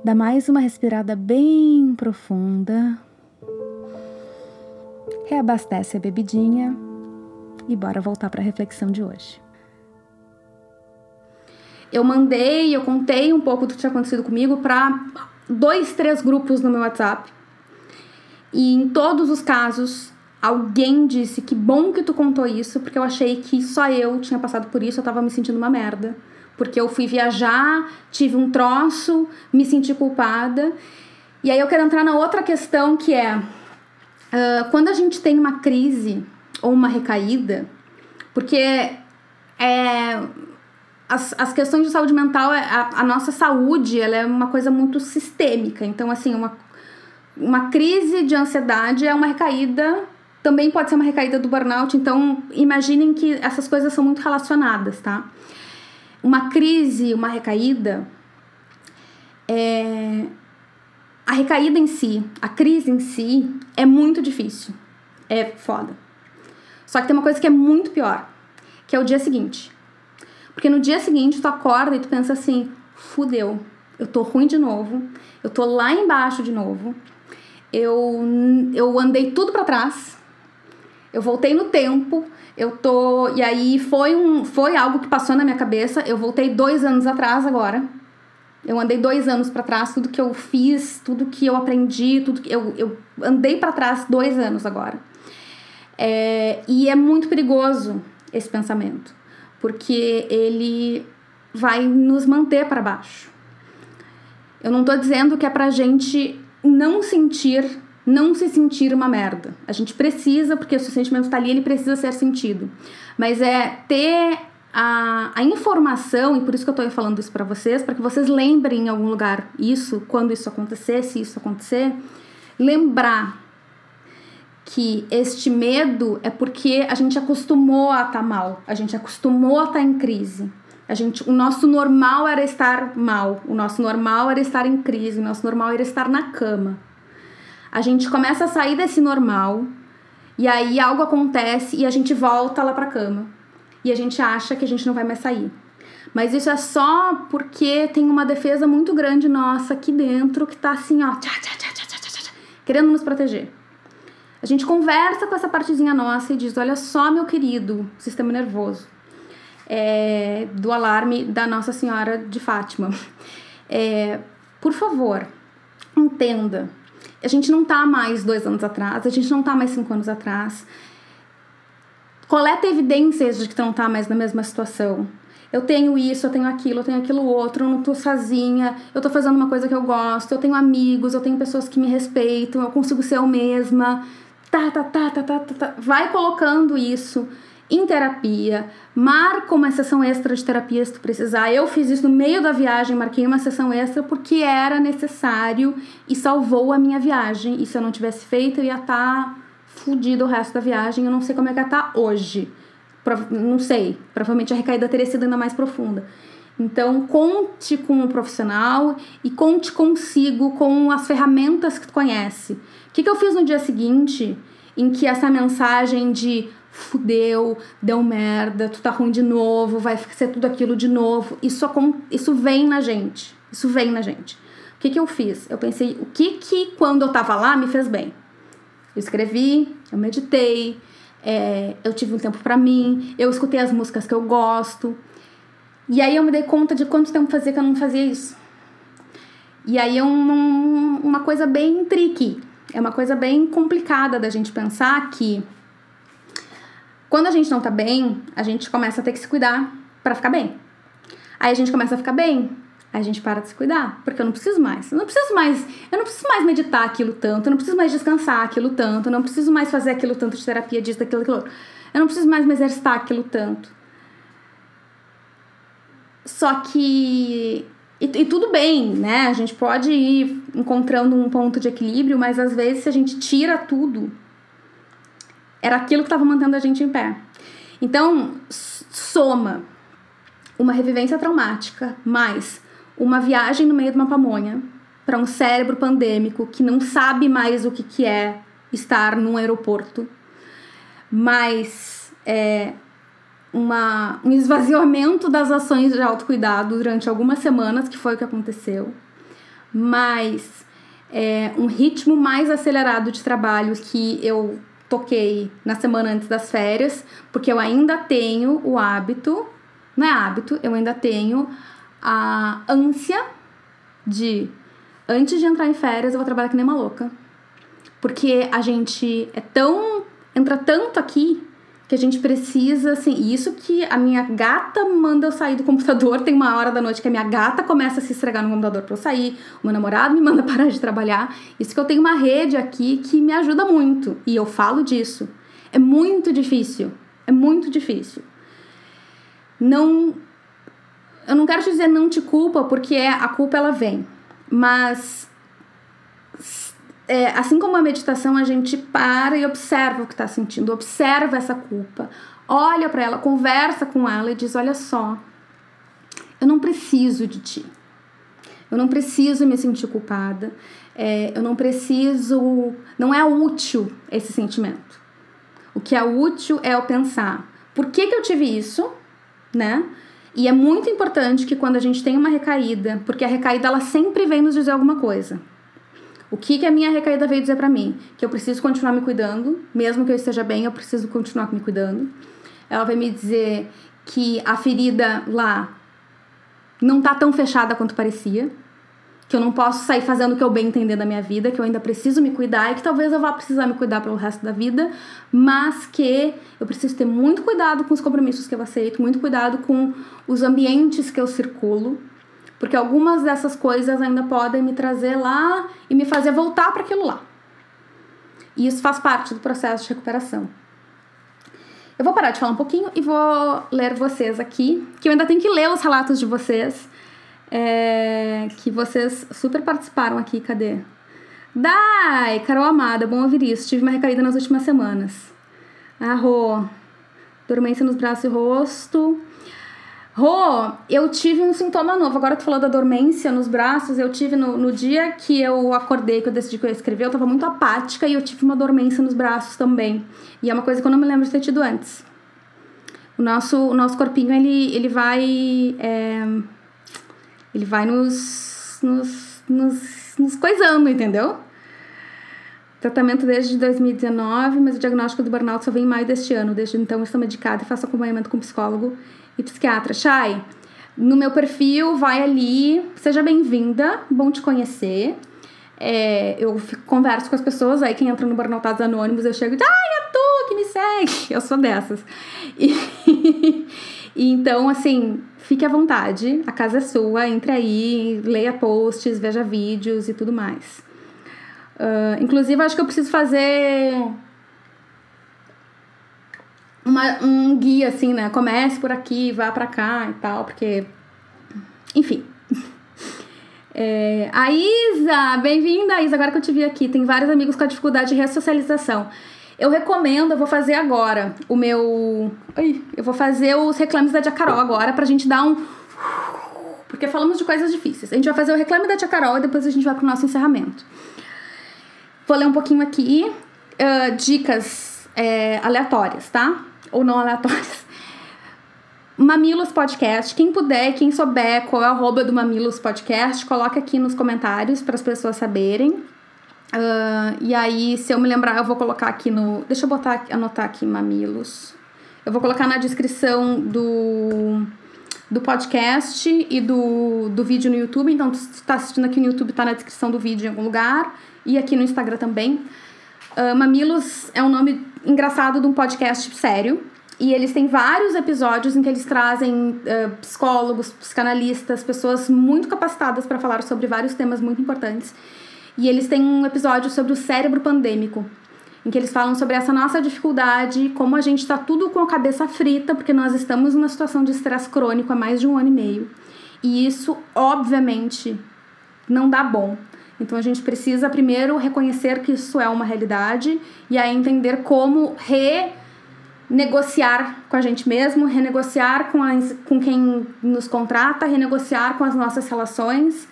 Dá mais uma respirada bem profunda. Reabastece a bebidinha e bora voltar para a reflexão de hoje. Eu mandei, eu contei um pouco do que tinha acontecido comigo para dois, três grupos no meu WhatsApp. E em todos os casos, alguém disse que bom que tu contou isso, porque eu achei que só eu tinha passado por isso, eu tava me sentindo uma merda. Porque eu fui viajar, tive um troço, me senti culpada. E aí eu quero entrar na outra questão que é uh, quando a gente tem uma crise ou uma recaída, porque é, as, as questões de saúde mental, é, a, a nossa saúde, ela é uma coisa muito sistêmica. Então, assim, uma, uma crise de ansiedade é uma recaída, também pode ser uma recaída do burnout. Então, imaginem que essas coisas são muito relacionadas, tá? Uma crise, uma recaída, é... a recaída em si, a crise em si, é muito difícil. É foda. Só que tem uma coisa que é muito pior, que é o dia seguinte. Porque no dia seguinte tu acorda e tu pensa assim: fudeu, eu tô ruim de novo, eu tô lá embaixo de novo, eu, eu andei tudo para trás, eu voltei no tempo, eu tô. E aí foi, um, foi algo que passou na minha cabeça, eu voltei dois anos atrás agora. Eu andei dois anos para trás, tudo que eu fiz, tudo que eu aprendi, tudo que eu, eu andei para trás dois anos agora. É, e é muito perigoso esse pensamento porque ele vai nos manter para baixo. Eu não tô dizendo que é pra gente não sentir, não se sentir uma merda. A gente precisa, porque se o sentimento tá ali, ele precisa ser sentido. Mas é ter a, a informação, e por isso que eu tô falando isso para vocês, para que vocês lembrem em algum lugar isso, quando isso acontecer, se isso acontecer, lembrar que este medo é porque a gente acostumou a estar tá mal, a gente acostumou a estar tá em crise. A gente, o nosso normal era estar mal, o nosso normal era estar em crise, o nosso normal era estar na cama. A gente começa a sair desse normal e aí algo acontece e a gente volta lá para cama. E a gente acha que a gente não vai mais sair. Mas isso é só porque tem uma defesa muito grande nossa aqui dentro que tá assim, ó, tchá, tchá, tchá, querendo nos proteger. A gente conversa com essa partezinha nossa e diz: olha só, meu querido sistema nervoso, é, do alarme da Nossa Senhora de Fátima. É, por favor, entenda. A gente não tá mais dois anos atrás, a gente não tá mais cinco anos atrás. Coleta evidências de que tu não tá mais na mesma situação. Eu tenho isso, eu tenho aquilo, eu tenho aquilo outro, eu não tô sozinha, eu tô fazendo uma coisa que eu gosto, eu tenho amigos, eu tenho pessoas que me respeitam, eu consigo ser eu mesma tá, tá, tá, tá, tá, tá, tá. Vai colocando isso em terapia, marca uma sessão extra de terapia se tu precisar. Eu fiz isso no meio da viagem, marquei uma sessão extra porque era necessário e salvou a minha viagem. E se eu não tivesse feito, eu ia estar tá fudido o resto da viagem. Eu não sei como é que ia estar tá hoje. Não sei, provavelmente a recaída teria sido ainda mais profunda. Então, conte com um profissional e conte consigo com as ferramentas que tu conhece. O que, que eu fiz no dia seguinte em que essa mensagem de fudeu, deu merda, tu tá ruim de novo, vai ser tudo aquilo de novo, isso, isso vem na gente. Isso vem na gente. O que, que eu fiz? Eu pensei, o que que quando eu tava lá me fez bem? Eu escrevi, eu meditei, é, eu tive um tempo para mim, eu escutei as músicas que eu gosto. E aí eu me dei conta de quanto tempo fazia que eu não fazia isso. E aí é um, uma coisa bem tricky, é uma coisa bem complicada da gente pensar que quando a gente não tá bem, a gente começa a ter que se cuidar para ficar bem. Aí a gente começa a ficar bem, a gente para de se cuidar, porque eu não preciso mais. Eu não preciso mais, eu não preciso mais meditar aquilo tanto, eu não preciso mais descansar aquilo tanto, eu não preciso mais fazer aquilo tanto de terapia disso, daquilo, daquilo. Eu não preciso mais me exercitar aquilo tanto. Só que. E, e, tudo bem, né? A gente pode ir encontrando um ponto de equilíbrio, mas às vezes se a gente tira tudo, era aquilo que estava mantendo a gente em pé. Então, soma uma revivência traumática mais uma viagem no meio de uma pamonha para um cérebro pandêmico que não sabe mais o que, que é estar num aeroporto, mais é, uma, um esvaziamento das ações de autocuidado durante algumas semanas, que foi o que aconteceu, mas é, um ritmo mais acelerado de trabalho que eu toquei na semana antes das férias, porque eu ainda tenho o hábito, não é hábito, eu ainda tenho a ânsia de antes de entrar em férias eu vou trabalhar que nem uma louca. Porque a gente é tão entra tanto aqui que a gente precisa, assim, isso que a minha gata manda eu sair do computador, tem uma hora da noite que a minha gata começa a se esfregar no computador para eu sair, o meu namorado me manda (laughs) parar de trabalhar. Isso que eu tenho uma rede aqui que me ajuda muito, e eu falo disso. É muito difícil, é muito difícil. Não eu não quero te dizer não te culpa, porque é, a culpa ela vem. Mas é, assim como a meditação, a gente para e observa o que está sentindo, observa essa culpa, olha para ela, conversa com ela e diz: Olha só, eu não preciso de ti, eu não preciso me sentir culpada, é, eu não preciso, não é útil esse sentimento. O que é útil é eu pensar: por que, que eu tive isso, né? E é muito importante que quando a gente tem uma recaída, porque a recaída ela sempre vem nos dizer alguma coisa. O que, que a minha recaída veio dizer para mim? Que eu preciso continuar me cuidando, mesmo que eu esteja bem, eu preciso continuar me cuidando. Ela vai me dizer que a ferida lá não tá tão fechada quanto parecia, que eu não posso sair fazendo o que eu bem entender da minha vida, que eu ainda preciso me cuidar e que talvez eu vá precisar me cuidar pelo resto da vida, mas que eu preciso ter muito cuidado com os compromissos que eu aceito, muito cuidado com os ambientes que eu circulo, porque algumas dessas coisas ainda podem me trazer lá e me fazer voltar para aquilo lá. E isso faz parte do processo de recuperação. Eu vou parar de falar um pouquinho e vou ler vocês aqui, que eu ainda tenho que ler os relatos de vocês, é, que vocês super participaram aqui. Cadê? Dai, Carol Amada, bom ouvir isso. Tive uma recaída nas últimas semanas. Arro, dormência nos braços e rosto. Rô, eu tive um sintoma novo. Agora tu falou da dormência nos braços. Eu tive no, no dia que eu acordei, que eu decidi que eu ia escrever, eu tava muito apática e eu tive uma dormência nos braços também. E é uma coisa que eu não me lembro de ter tido antes. O nosso, o nosso corpinho, ele, ele vai. É, ele vai nos, nos, nos, nos coisando, entendeu? Tratamento desde 2019, mas o diagnóstico do burnout só vem em maio deste ano. Desde então, estou medicada e faço acompanhamento com psicólogo e psiquiatra. Chay, no meu perfil, vai ali, seja bem-vinda, bom te conhecer. É, eu fico, converso com as pessoas, aí quem entra no Burnoutados Anônimos, eu chego e ai, é tu que me segue. (laughs) Eu sou dessas. E, e (laughs) então, assim, fique à vontade, a casa é sua, entre aí, leia posts, veja vídeos e tudo mais. Uh, inclusive, acho que eu preciso fazer uma, um guia, assim, né? Comece por aqui, vá para cá e tal, porque. Enfim. (laughs) É, a Isa, bem-vinda, Isa. Agora que eu te vi aqui, tem vários amigos com a dificuldade de ressocialização. Eu recomendo, eu vou fazer agora o meu. Ai, eu vou fazer os reclames da Tia Carol agora pra gente dar um. Porque falamos de coisas difíceis. A gente vai fazer o reclame da Tia Carol e depois a gente vai pro nosso encerramento. Vou ler um pouquinho aqui. Uh, dicas é, aleatórias, tá? Ou não aleatórias. (laughs) Mamilos Podcast, quem puder, quem souber qual é o arroba do Mamilos Podcast, coloca aqui nos comentários para as pessoas saberem. Uh, e aí, se eu me lembrar, eu vou colocar aqui no. Deixa eu botar, anotar aqui Mamilos. Eu vou colocar na descrição do, do podcast e do, do vídeo no YouTube. Então, se está assistindo aqui no YouTube, está na descrição do vídeo em algum lugar. E aqui no Instagram também. Uh, Mamilos é um nome engraçado de um podcast sério. E eles têm vários episódios em que eles trazem uh, psicólogos, psicanalistas, pessoas muito capacitadas para falar sobre vários temas muito importantes. E eles têm um episódio sobre o cérebro pandêmico, em que eles falam sobre essa nossa dificuldade, como a gente está tudo com a cabeça frita, porque nós estamos numa situação de estresse crônico há mais de um ano e meio. E isso, obviamente, não dá bom. Então a gente precisa primeiro reconhecer que isso é uma realidade e aí entender como renegociar com a gente mesmo, renegociar com, as, com quem nos contrata, renegociar com as nossas relações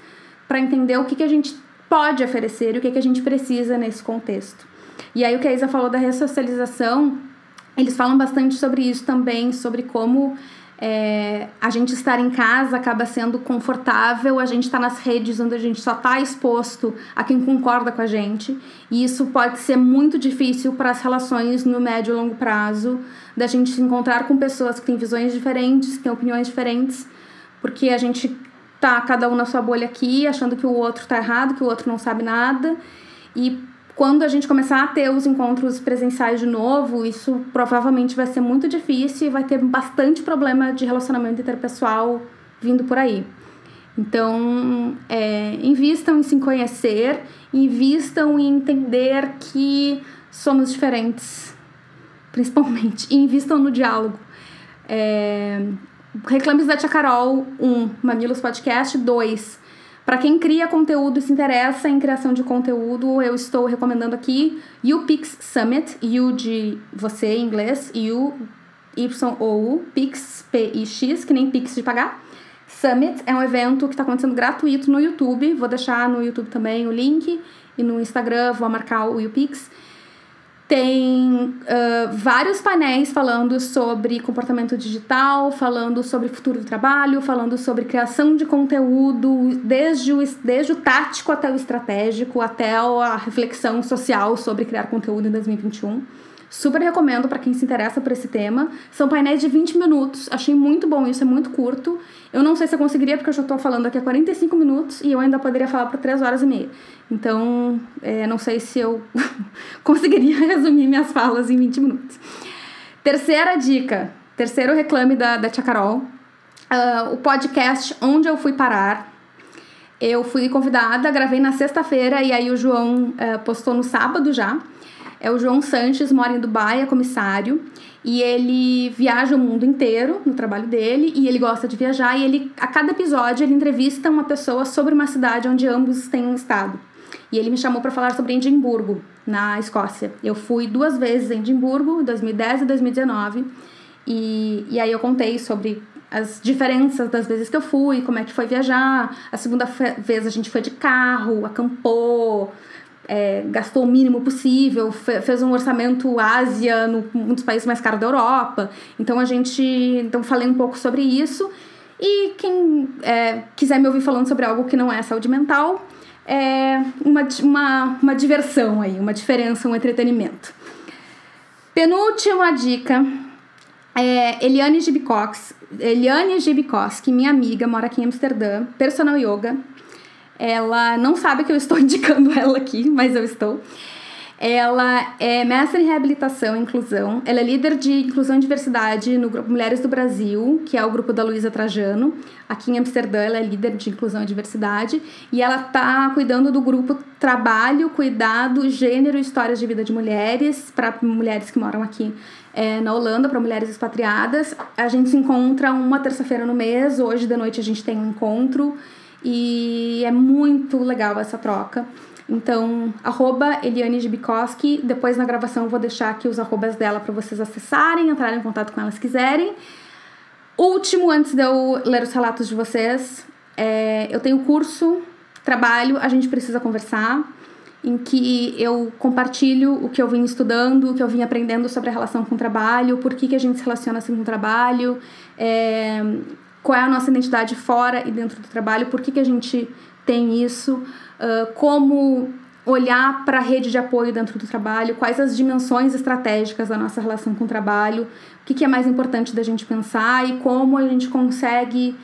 para entender o que, que a gente pode oferecer e o que, que a gente precisa nesse contexto. E aí o que a Isa falou da ressocialização, eles falam bastante sobre isso também, sobre como é, a gente estar em casa acaba sendo confortável, a gente está nas redes onde a gente só está exposto a quem concorda com a gente, e isso pode ser muito difícil para as relações no médio e longo prazo, da gente se encontrar com pessoas que têm visões diferentes, que têm opiniões diferentes, porque a gente tá cada um na sua bolha aqui, achando que o outro tá errado, que o outro não sabe nada, e quando a gente começar a ter os encontros presenciais de novo, isso provavelmente vai ser muito difícil e vai ter bastante problema de relacionamento interpessoal vindo por aí. Então, é, invistam em se conhecer, invistam em entender que somos diferentes, (laughs) principalmente, e invistam no diálogo. É, Reclames da Tia Carol, um, Mamilos Podcast, dois. Para quem cria conteúdo e se interessa em criação de conteúdo, eu estou recomendando aqui UPix Summit, U de você em inglês, U, Y ou U, Pix, P-I-X, que nem Pix de pagar. Summit é um evento que está acontecendo gratuito no YouTube, vou deixar no YouTube também o link, e no Instagram vou marcar o UPix. Tem uh, vários painéis falando sobre comportamento digital, falando sobre futuro do trabalho, falando sobre criação de conteúdo, desde o, desde o tático até o estratégico, até a reflexão social sobre criar conteúdo em 2021. Super recomendo para quem se interessa por esse tema. São painéis de 20 minutos. Achei muito bom isso, é muito curto. Eu não sei se eu conseguiria, porque eu já estou falando aqui há 45 minutos e eu ainda poderia falar por 3 horas e meia. Então, é, não sei se eu (laughs) conseguiria (laughs) resumir minhas falas em 20 minutos. Terceira dica, terceiro reclame da, da Tia Carol. Uh, o podcast Onde Eu Fui Parar. Eu fui convidada, gravei na sexta-feira e aí o João uh, postou no sábado já. É o João Sanches, mora em Dubai, é comissário. E ele viaja o mundo inteiro no trabalho dele e ele gosta de viajar. E ele, a cada episódio, ele entrevista uma pessoa sobre uma cidade onde ambos têm estado. E ele me chamou para falar sobre Edimburgo, na Escócia. Eu fui duas vezes em Edimburgo, em 2010 e 2019. E, e aí eu contei sobre as diferenças das vezes que eu fui, como é que foi viajar. A segunda vez a gente foi de carro, acampou, é, gastou o mínimo possível, fez um orçamento Ásia, no, um dos países mais caros da Europa. Então a gente. Então falei um pouco sobre isso. E quem é, quiser me ouvir falando sobre algo que não é saúde mental, é uma, uma, uma diversão aí, uma diferença, um entretenimento. Penúltima dica é Eliane Gibicox, Eliane minha amiga, mora aqui em Amsterdã, personal yoga, ela não sabe que eu estou (laughs) indicando ela aqui, mas eu estou. Ela é mestre em reabilitação e inclusão. Ela é líder de inclusão e diversidade no grupo Mulheres do Brasil, que é o grupo da Luísa Trajano. Aqui em Amsterdã, ela é líder de inclusão e diversidade. E ela está cuidando do grupo Trabalho, Cuidado, Gênero e Histórias de Vida de Mulheres, para mulheres que moram aqui é, na Holanda, para mulheres expatriadas. A gente se encontra uma terça-feira no mês. Hoje de noite a gente tem um encontro. E é muito legal essa troca. Então, arroba Eliane Gibikoski. Depois na gravação eu vou deixar aqui os arrobas dela para vocês acessarem, entrarem em contato com ela se quiserem. Último, antes de eu ler os relatos de vocês, é, eu tenho curso, trabalho, a gente precisa conversar, em que eu compartilho o que eu vim estudando, o que eu vim aprendendo sobre a relação com o trabalho, por que, que a gente se relaciona assim com o trabalho, é, qual é a nossa identidade fora e dentro do trabalho, por que, que a gente tem isso, uh, como olhar para a rede de apoio dentro do trabalho, quais as dimensões estratégicas da nossa relação com o trabalho, o que, que é mais importante da gente pensar e como a gente consegue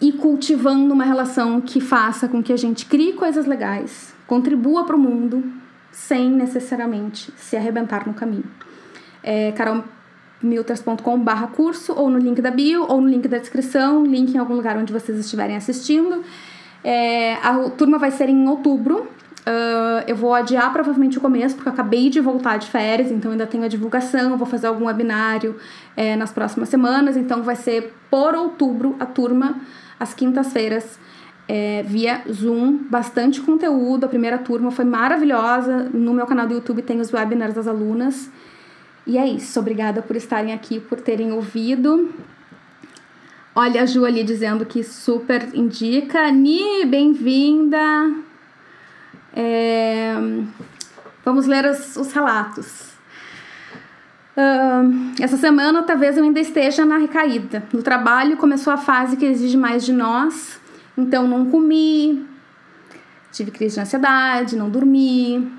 ir cultivando uma relação que faça com que a gente crie coisas legais, contribua para o mundo, sem necessariamente se arrebentar no caminho. É, Carol milters.com/barra curso, ou no link da bio, ou no link da descrição, link em algum lugar onde vocês estiverem assistindo. É, a turma vai ser em outubro. Uh, eu vou adiar provavelmente o começo, porque eu acabei de voltar de férias, então ainda tenho a divulgação. Vou fazer algum webinário é, nas próximas semanas, então vai ser por outubro a turma, às quintas-feiras. É, via Zoom, bastante conteúdo. A primeira turma foi maravilhosa. No meu canal do YouTube tem os webinars das alunas. E é isso. Obrigada por estarem aqui, por terem ouvido. Olha a Ju ali dizendo que super indica. Ni, bem-vinda. É... Vamos ler os, os relatos. Uh, essa semana talvez eu ainda esteja na recaída. No trabalho começou a fase que exige mais de nós, então não comi, tive crise de ansiedade, não dormi,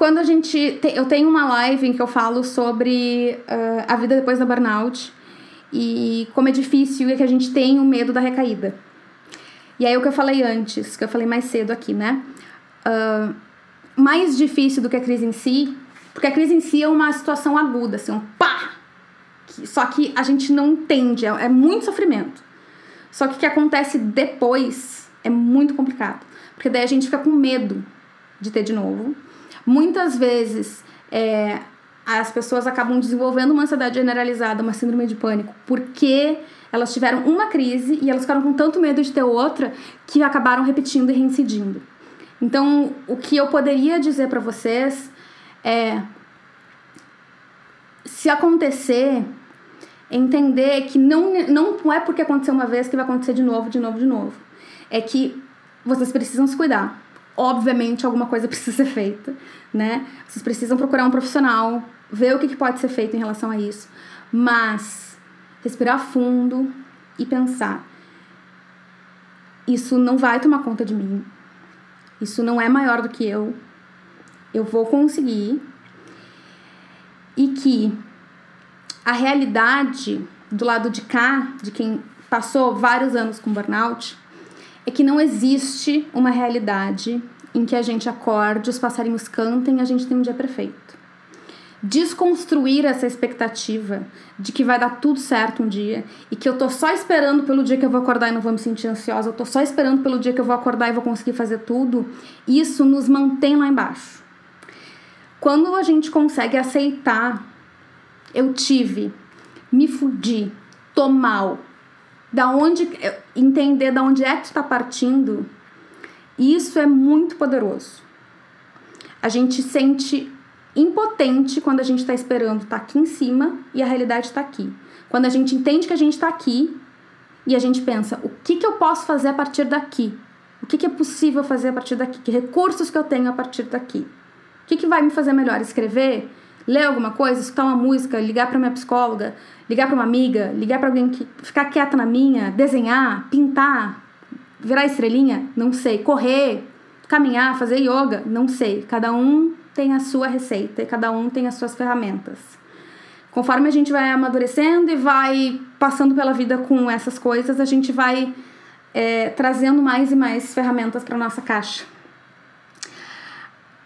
quando a gente. Te, eu tenho uma live em que eu falo sobre uh, a vida depois da burnout e como é difícil e que a gente tem o medo da recaída. E aí o que eu falei antes, que eu falei mais cedo aqui, né? Uh, mais difícil do que a crise em si, porque a crise em si é uma situação aguda, assim, um pá! Só que a gente não entende, é, é muito sofrimento. Só que o que acontece depois é muito complicado. Porque daí a gente fica com medo de ter de novo. Muitas vezes é, as pessoas acabam desenvolvendo uma ansiedade generalizada, uma síndrome de pânico, porque elas tiveram uma crise e elas ficaram com tanto medo de ter outra que acabaram repetindo e reincidindo. Então, o que eu poderia dizer para vocês é se acontecer, entender que não, não é porque aconteceu uma vez que vai acontecer de novo, de novo, de novo. É que vocês precisam se cuidar. Obviamente, alguma coisa precisa ser feita, né? Vocês precisam procurar um profissional, ver o que pode ser feito em relação a isso. Mas, respirar fundo e pensar: isso não vai tomar conta de mim. Isso não é maior do que eu. Eu vou conseguir e que a realidade do lado de cá, de quem passou vários anos com burnout, é que não existe uma realidade em que a gente acorde, os passarinhos cantem e a gente tem um dia perfeito. Desconstruir essa expectativa de que vai dar tudo certo um dia e que eu tô só esperando pelo dia que eu vou acordar e não vou me sentir ansiosa, eu tô só esperando pelo dia que eu vou acordar e vou conseguir fazer tudo, isso nos mantém lá embaixo. Quando a gente consegue aceitar, eu tive, me fudi, tô mal, da onde entender da onde é que está partindo, isso é muito poderoso. A gente sente impotente quando a gente está esperando tá aqui em cima e a realidade está aqui. Quando a gente entende que a gente está aqui e a gente pensa, o que, que eu posso fazer a partir daqui? O que, que é possível fazer a partir daqui? Que recursos que eu tenho a partir daqui? que, que vai me fazer melhor? Escrever? Ler alguma coisa? Escutar uma música? Ligar para minha psicóloga? Ligar para uma amiga? Ligar para alguém que ficar quieta na minha? Desenhar? Pintar? Virar estrelinha? Não sei. Correr? Caminhar? Fazer yoga? Não sei. Cada um tem a sua receita e cada um tem as suas ferramentas. Conforme a gente vai amadurecendo e vai passando pela vida com essas coisas, a gente vai é, trazendo mais e mais ferramentas para nossa caixa.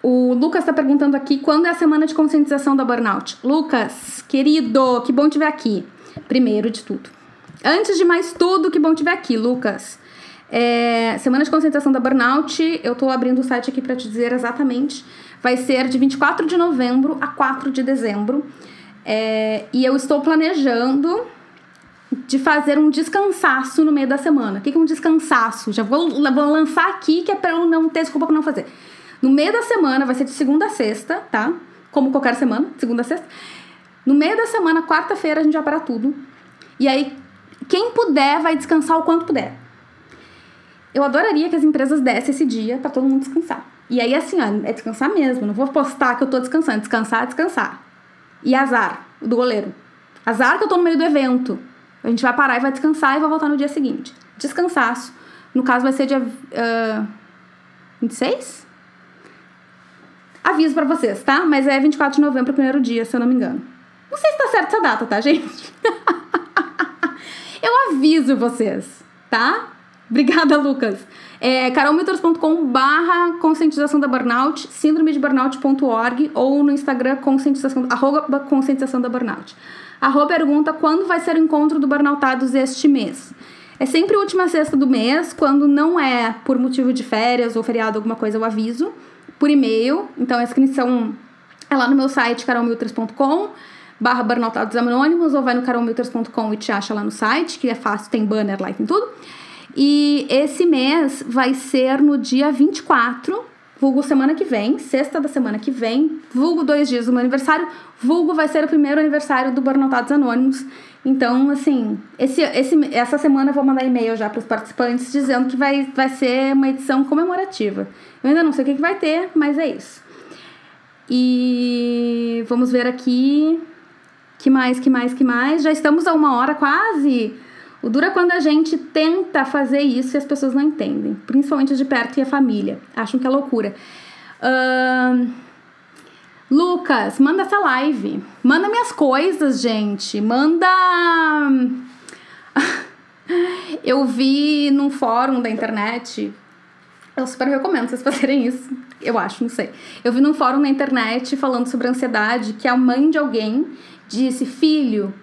O Lucas está perguntando aqui quando é a semana de conscientização da burnout. Lucas, querido, que bom te ver aqui. Primeiro de tudo. Antes de mais tudo, que bom te ver aqui, Lucas. É, semana de conscientização da burnout, eu estou abrindo o site aqui para te dizer exatamente. Vai ser de 24 de novembro a 4 de dezembro. É, e eu estou planejando de fazer um descansaço no meio da semana. O que é um descansaço? Já vou, vou lançar aqui que é para eu não ter desculpa para não fazer. No meio da semana, vai ser de segunda a sexta, tá? Como qualquer semana, segunda a sexta. No meio da semana, quarta-feira, a gente vai parar tudo. E aí, quem puder vai descansar o quanto puder. Eu adoraria que as empresas dessem esse dia para todo mundo descansar. E aí, assim, ó, é descansar mesmo. Não vou postar que eu tô descansando. Descansar é descansar. E azar do goleiro. Azar que eu tô no meio do evento. A gente vai parar e vai descansar e vai voltar no dia seguinte. Descansaço. No caso, vai ser dia uh, 26? Aviso para vocês, tá? Mas é 24 de novembro, primeiro dia, se eu não me engano. Não sei se tá certo essa data, tá, gente? (laughs) eu aviso vocês, tá? Obrigada, Lucas. É barra conscientização da burnout, síndrome de burnout.org ou no Instagram conscientização, arroba conscientização da burnout. Arroba pergunta quando vai ser o encontro do Burnoutados este mês. É sempre a última sexta do mês, quando não é por motivo de férias ou feriado, alguma coisa, eu aviso por e-mail. Então, a inscrição é lá no meu site, carolmilters.com barra burnoutados anônimos, ou vai no carolmilters.com e te acha lá no site, que é fácil, tem banner lá e tem tudo. E esse mês vai ser no dia 24, vulgo semana que vem, sexta da semana que vem, vulgo dois dias do meu aniversário, vulgo vai ser o primeiro aniversário do Burnoutados Anônimos. Então, assim, esse, esse, essa semana eu vou mandar e-mail já para os participantes dizendo que vai, vai ser uma edição comemorativa. Eu ainda não sei o que, que vai ter, mas é isso. E vamos ver aqui. Que mais, que mais, que mais? Já estamos a uma hora quase. O dura quando a gente tenta fazer isso e as pessoas não entendem. Principalmente de perto e a família. Acham que é loucura. Uh, Lucas, manda essa live. Manda minhas coisas, gente. Manda. (laughs) Eu vi num fórum da internet eu super recomendo vocês fazerem isso. Eu acho, não sei. Eu vi num fórum na internet falando sobre ansiedade que a mãe de alguém disse: Filho,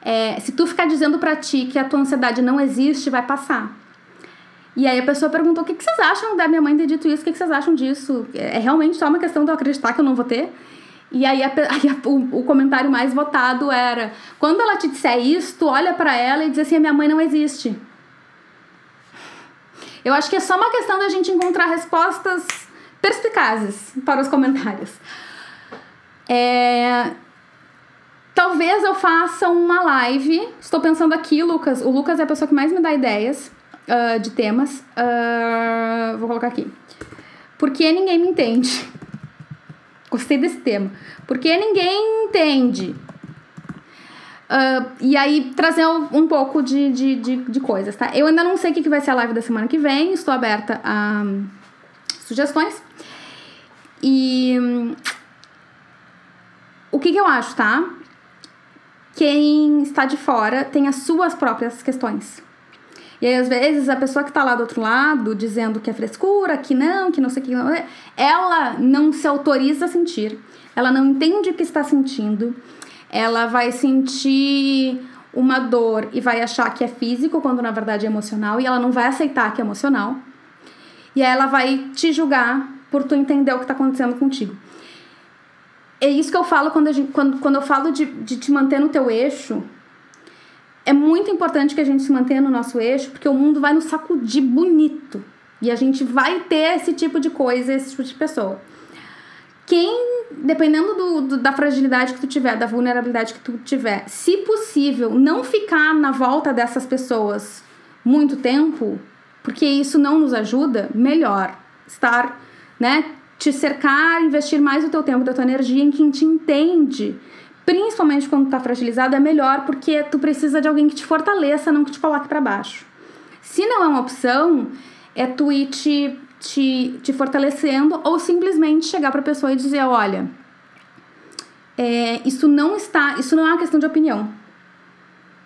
é, se tu ficar dizendo pra ti que a tua ansiedade não existe, vai passar. E aí a pessoa perguntou: o que, vocês acham da minha mãe ter dito isso? O que, vocês acham disso? É realmente só uma questão de eu acreditar que eu não vou ter? E aí, a, (laughs) aí a, o, o, comentário mais votado era: quando ela te disser isso, olha para ela e diz assim: a minha mãe não existe. Eu acho que é só uma questão da gente encontrar respostas perspicazes para os comentários. É, talvez eu faça uma live. Estou pensando aqui, Lucas. O Lucas é a pessoa que mais me dá ideias uh, de temas. Uh, vou colocar aqui. Porque ninguém me entende. (laughs) Gostei desse tema. Porque ninguém entende. Uh, e aí, trazer um, um pouco de, de, de, de, coisas, tá? Eu ainda não sei o que, que vai ser a live da semana que vem. Estou aberta a um, sugestões. E um, o que, que eu acho, tá? Quem está de fora tem as suas próprias questões. E aí, às vezes, a pessoa que tá lá do outro lado, dizendo que é frescura, que não, que não sei o que, não, ela não se autoriza a sentir, ela não entende o que está sentindo, ela vai sentir uma dor e vai achar que é físico, quando na verdade é emocional, e ela não vai aceitar que é emocional. E aí ela vai te julgar por tu entender o que está acontecendo contigo. É isso que eu falo quando, gente, quando, quando eu falo de, de te manter no teu eixo, é muito importante que a gente se mantenha no nosso eixo, porque o mundo vai nos sacudir bonito. E a gente vai ter esse tipo de coisa, esse tipo de pessoa. Quem, dependendo do, do, da fragilidade que tu tiver, da vulnerabilidade que tu tiver, se possível, não ficar na volta dessas pessoas muito tempo, porque isso não nos ajuda, melhor estar, né, te cercar, investir mais o teu tempo, da tua energia em quem te entende principalmente quando tá fragilizado, é melhor porque tu precisa de alguém que te fortaleça, não que te coloque para baixo. Se não é uma opção, é tu ir te, te, te fortalecendo ou simplesmente chegar pra pessoa e dizer, olha, é, isso não está, isso não é uma questão de opinião.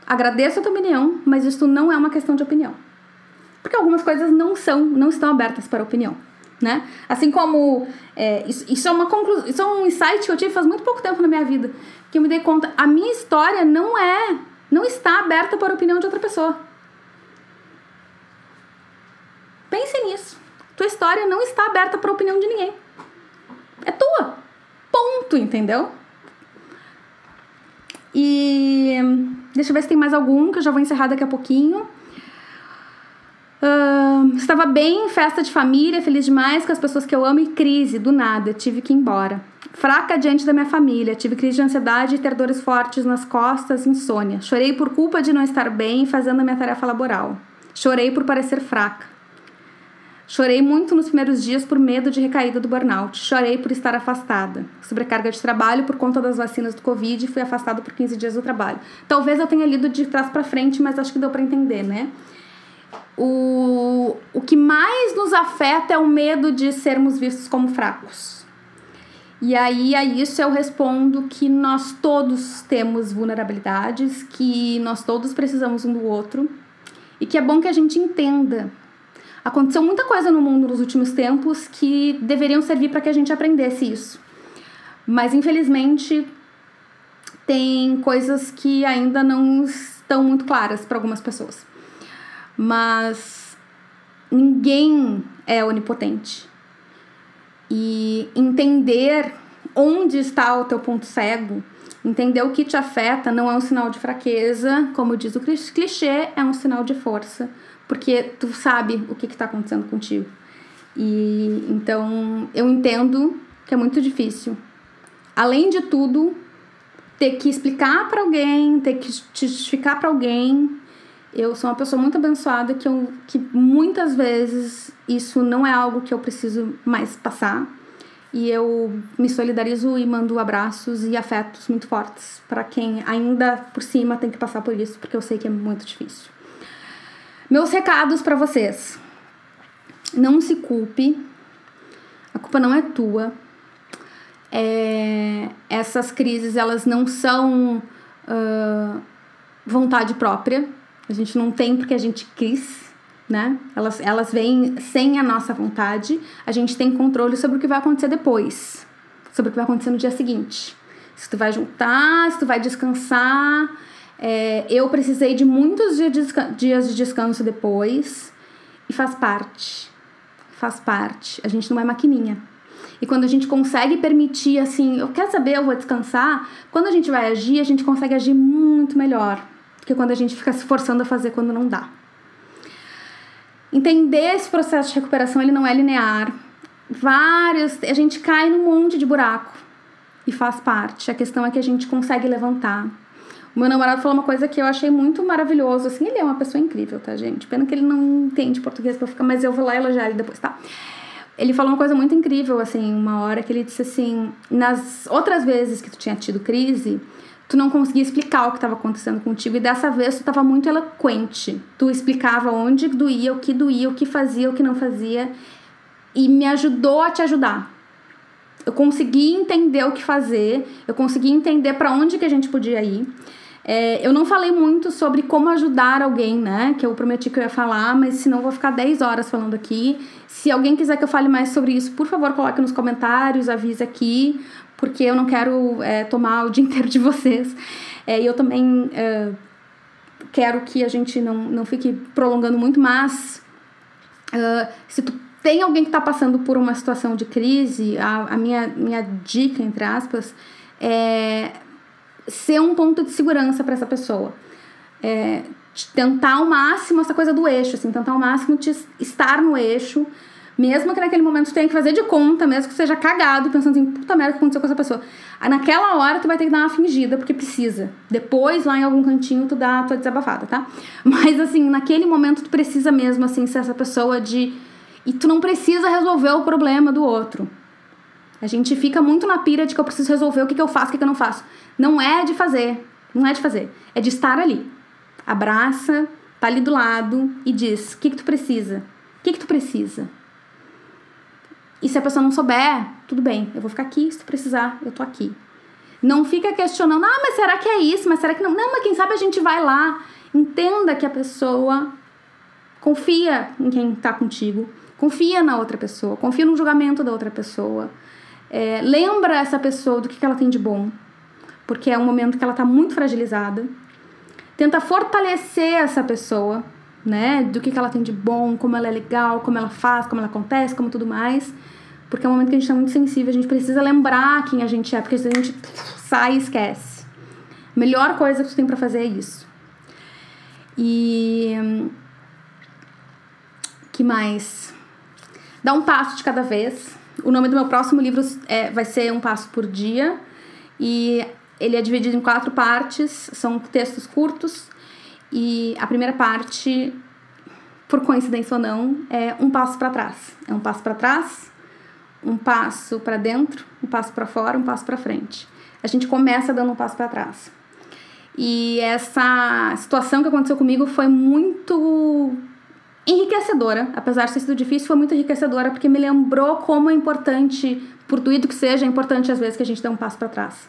Agradeço a tua opinião, mas isso não é uma questão de opinião. Porque algumas coisas não são, não estão abertas para opinião né? Assim como é, isso, isso, é uma conclusão, isso é um insight que eu tive faz muito pouco tempo na minha vida, que eu me dei conta, a minha história não é, não está aberta para a opinião de outra pessoa. Pense nisso. Tua história não está aberta para a opinião de ninguém. É tua. Ponto, entendeu? E deixa eu ver se tem mais algum que eu já vou encerrar daqui a pouquinho. Estava bem, festa de família, feliz demais com as pessoas que eu amo e crise, do nada, tive que ir embora. Fraca diante da minha família, tive crise de ansiedade e ter dores fortes nas costas, insônia. Chorei por culpa de não estar bem fazendo a minha tarefa laboral. Chorei por parecer fraca. Chorei muito nos primeiros dias por medo de recaída do burnout. Chorei por estar afastada. Sobrecarga de trabalho por conta das vacinas do Covid e fui afastada por 15 dias do trabalho. Talvez eu tenha lido de trás para frente, mas acho que deu para entender, né? O, o que mais nos afeta é o medo de sermos vistos como fracos. E aí a isso eu respondo que nós todos temos vulnerabilidades, que nós todos precisamos um do outro e que é bom que a gente entenda. Aconteceu muita coisa no mundo nos últimos tempos que deveriam servir para que a gente aprendesse isso. Mas infelizmente tem coisas que ainda não estão muito claras para algumas pessoas mas ninguém é onipotente. E entender onde está o teu ponto cego, entender o que te afeta não é um sinal de fraqueza, como diz o clichê, é um sinal de força, porque tu sabe o que está acontecendo contigo. E então eu entendo que é muito difícil. Além de tudo, ter que explicar para alguém, ter que justificar para alguém eu sou uma pessoa muito abençoada que, eu, que muitas vezes isso não é algo que eu preciso mais passar. E eu me solidarizo e mando abraços e afetos muito fortes para quem ainda por cima tem que passar por isso, porque eu sei que é muito difícil. Meus recados para vocês. Não se culpe. A culpa não é tua. É, essas crises, elas não são uh, vontade própria a gente não tem porque a gente quis, né? Elas, elas vêm sem a nossa vontade. A gente tem controle sobre o que vai acontecer depois, sobre o que vai acontecer no dia seguinte. Se tu vai juntar, se tu vai descansar. É, eu precisei de muitos dias de descanso depois e faz parte. Faz parte. A gente não é maquininha. E quando a gente consegue permitir, assim, eu quero saber, eu vou descansar, quando a gente vai agir, a gente consegue agir muito melhor que quando a gente fica se forçando a fazer quando não dá. Entender esse processo de recuperação, ele não é linear. Vários, a gente cai num monte de buraco e faz parte. A questão é que a gente consegue levantar. O meu namorado falou uma coisa que eu achei muito maravilhoso, assim, ele é uma pessoa incrível, tá, gente? Pena que ele não entende português pra ficar, mas eu vou lá elogiar ele depois, tá? Ele falou uma coisa muito incrível, assim, uma hora que ele disse assim: nas outras vezes que tu tinha tido crise, tu não conseguia explicar o que estava acontecendo contigo e dessa vez tu estava muito eloquente. Tu explicava onde doía, o que doía, o que fazia, o que não fazia e me ajudou a te ajudar. Eu consegui entender o que fazer, eu consegui entender para onde que a gente podia ir. É, eu não falei muito sobre como ajudar alguém, né? Que eu prometi que eu ia falar, mas senão vou ficar 10 horas falando aqui. Se alguém quiser que eu fale mais sobre isso, por favor, coloque nos comentários, avise aqui, porque eu não quero é, tomar o dia (laughs) inteiro de vocês. É, e eu também é, quero que a gente não, não fique prolongando muito, mas uh, se tu tem alguém que está passando por uma situação de crise, a, a minha, minha dica, entre aspas, é ser um ponto de segurança para essa pessoa. É, tentar ao máximo essa coisa do eixo, assim, tentar ao máximo te estar no eixo, mesmo que naquele momento tu tenha que fazer de conta, mesmo que seja cagado, pensando assim, puta merda, o que aconteceu com essa pessoa? Naquela hora tu vai ter que dar uma fingida, porque precisa. Depois, lá em algum cantinho, tu dá a tua desabafada, tá? (laughs) Mas assim, naquele momento tu precisa mesmo, assim, ser essa pessoa de. E tu não precisa resolver o problema do outro. A gente fica muito na pira de que eu preciso resolver o que, que eu faço, o que, que eu não faço. Não é de fazer, não é de fazer, é de estar ali. Abraça, tá ali do lado e diz: o que, que tu precisa? O que, que tu precisa? E se a pessoa não souber, tudo bem, eu vou ficar aqui, se precisar, eu tô aqui. Não fica questionando, ah, mas será que é isso? Mas será que não? Não, mas quem sabe a gente vai lá. Entenda que a pessoa confia em quem tá contigo, confia na outra pessoa, confia no julgamento da outra pessoa. É, lembra essa pessoa do que, que ela tem de bom, porque é um momento que ela está muito fragilizada. Tenta fortalecer essa pessoa, né? Do que, que ela tem de bom, como ela é legal, como ela faz, como ela acontece, como tudo mais. Porque é um momento que a gente está muito sensível, a gente precisa lembrar quem a gente é, porque a gente sai e esquece. A melhor coisa que tu tem para fazer é isso. E. que mais? Dá um passo de cada vez o nome do meu próximo livro é, vai ser Um Passo por Dia. E ele é dividido em quatro partes, são textos curtos. E a primeira parte, por coincidência ou não, é um passo para trás. É um passo para trás, um passo para dentro, um passo para fora, um passo para frente. A gente começa dando um passo para trás. E essa situação que aconteceu comigo foi muito enriquecedora, apesar de ter sido difícil, foi muito enriquecedora porque me lembrou como é importante, por tudo que seja, é importante às vezes que a gente dê um passo para trás.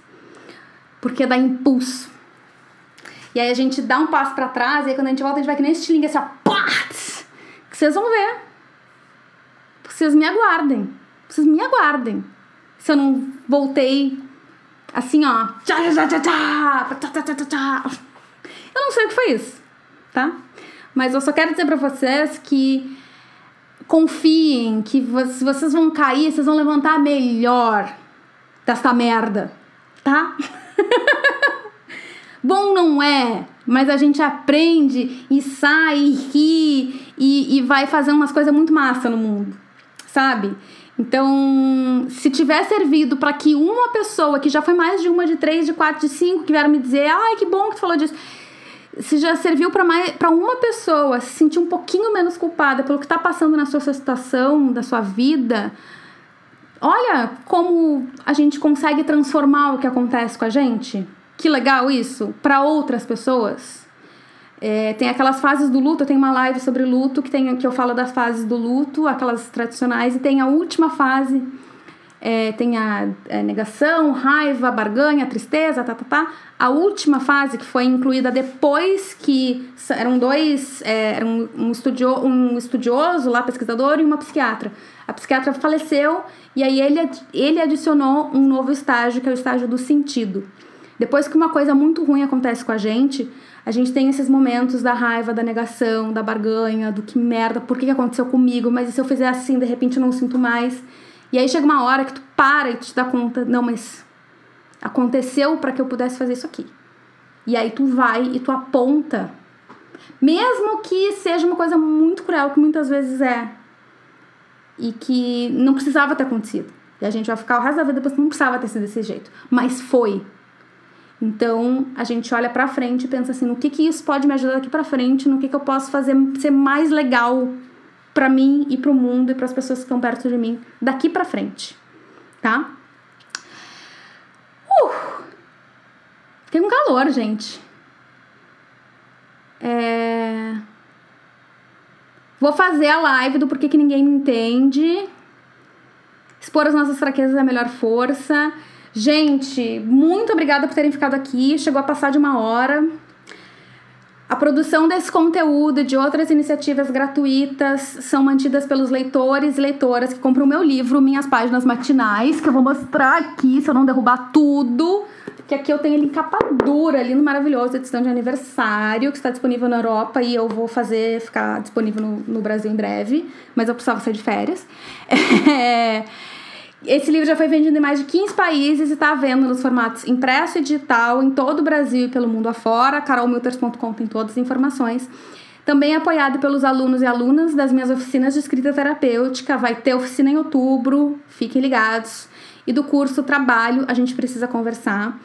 Porque dá impulso. E aí a gente dá um passo para trás e aí quando a gente volta a gente vai que nem estilingue assim, ó, que vocês vão ver. Vocês me aguardem. Vocês me aguardem. Se eu não voltei assim, ó, tchá, tchá, tchá, tchá, tchá, Eu não sei o que foi isso, tá? Mas eu só quero dizer para vocês que confiem que vocês vão cair, vocês vão levantar melhor desta merda, tá? (laughs) Bom não é, mas a gente aprende e sai e ri e, e vai fazer umas coisas muito massa no mundo, sabe? Então, se tiver servido para que uma pessoa, que já foi mais de uma, de três, de quatro, de cinco, que vieram me dizer, ai, que bom que tu falou disso se já serviu para uma pessoa se sentir um pouquinho menos culpada pelo que está passando na sua situação, da sua vida, olha como a gente consegue transformar o que acontece com a gente. Que legal isso para outras pessoas. É, tem aquelas fases do luto, eu tenho uma live sobre luto que, tem, que eu falo das fases do luto, aquelas tradicionais, e tem a última fase é, tem a é, negação, raiva, barganha, tristeza, tá, tá, tá. A última fase, que foi incluída depois que eram dois, é, era um, um, estudio, um estudioso lá, pesquisador, e uma psiquiatra. A psiquiatra faleceu e aí ele, ele adicionou um novo estágio, que é o estágio do sentido. Depois que uma coisa muito ruim acontece com a gente, a gente tem esses momentos da raiva, da negação, da barganha, do que merda, por que aconteceu comigo, mas e se eu fizer assim, de repente eu não sinto mais. E aí chega uma hora que tu para e te dá conta, não, mas aconteceu para que eu pudesse fazer isso aqui. E aí tu vai e tu aponta, mesmo que seja uma coisa muito cruel, que muitas vezes é, e que não precisava ter acontecido. E a gente vai ficar o resto da vida pensando, não precisava ter sido desse jeito, mas foi. Então, a gente olha para frente e pensa assim, no que que isso pode me ajudar daqui para frente, no que que eu posso fazer ser mais legal para mim e para o mundo e para as pessoas que estão perto de mim daqui para frente, tá? Uh! Fiquei com calor, gente. É... Vou fazer a live do porquê que ninguém me entende. Expor as nossas fraquezas é a melhor força. Gente, muito obrigada por terem ficado aqui. Chegou a passar de uma hora. A produção desse conteúdo e de outras iniciativas gratuitas são mantidas pelos leitores e leitoras que compram o meu livro, Minhas Páginas Matinais, que eu vou mostrar aqui, se eu não derrubar tudo. Que aqui eu tenho ele em capa dura, lindo, maravilhoso, edição de aniversário, que está disponível na Europa e eu vou fazer, ficar disponível no, no Brasil em breve, mas eu precisava sair de férias. (laughs) É... Esse livro já foi vendido em mais de 15 países e está à venda nos formatos impresso e digital em todo o Brasil e pelo mundo afora. carolmilters.com tem todas as informações. Também apoiado pelos alunos e alunas das minhas oficinas de escrita terapêutica. Vai ter oficina em outubro, fiquem ligados. E do curso Trabalho, a gente precisa conversar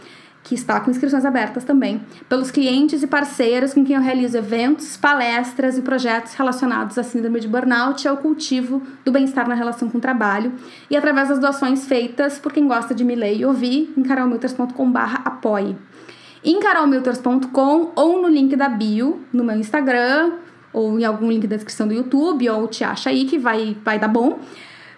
que está com inscrições abertas também, pelos clientes e parceiros com quem eu realizo eventos, palestras e projetos relacionados à síndrome de burnout e ao cultivo do bem-estar na relação com o trabalho, e através das doações feitas por quem gosta de me ler e ouvir em carolmilters.com.br apoie. Em carolmilters.com ou no link da bio, no meu Instagram, ou em algum link da descrição do YouTube, ou te acha aí que vai, vai dar bom.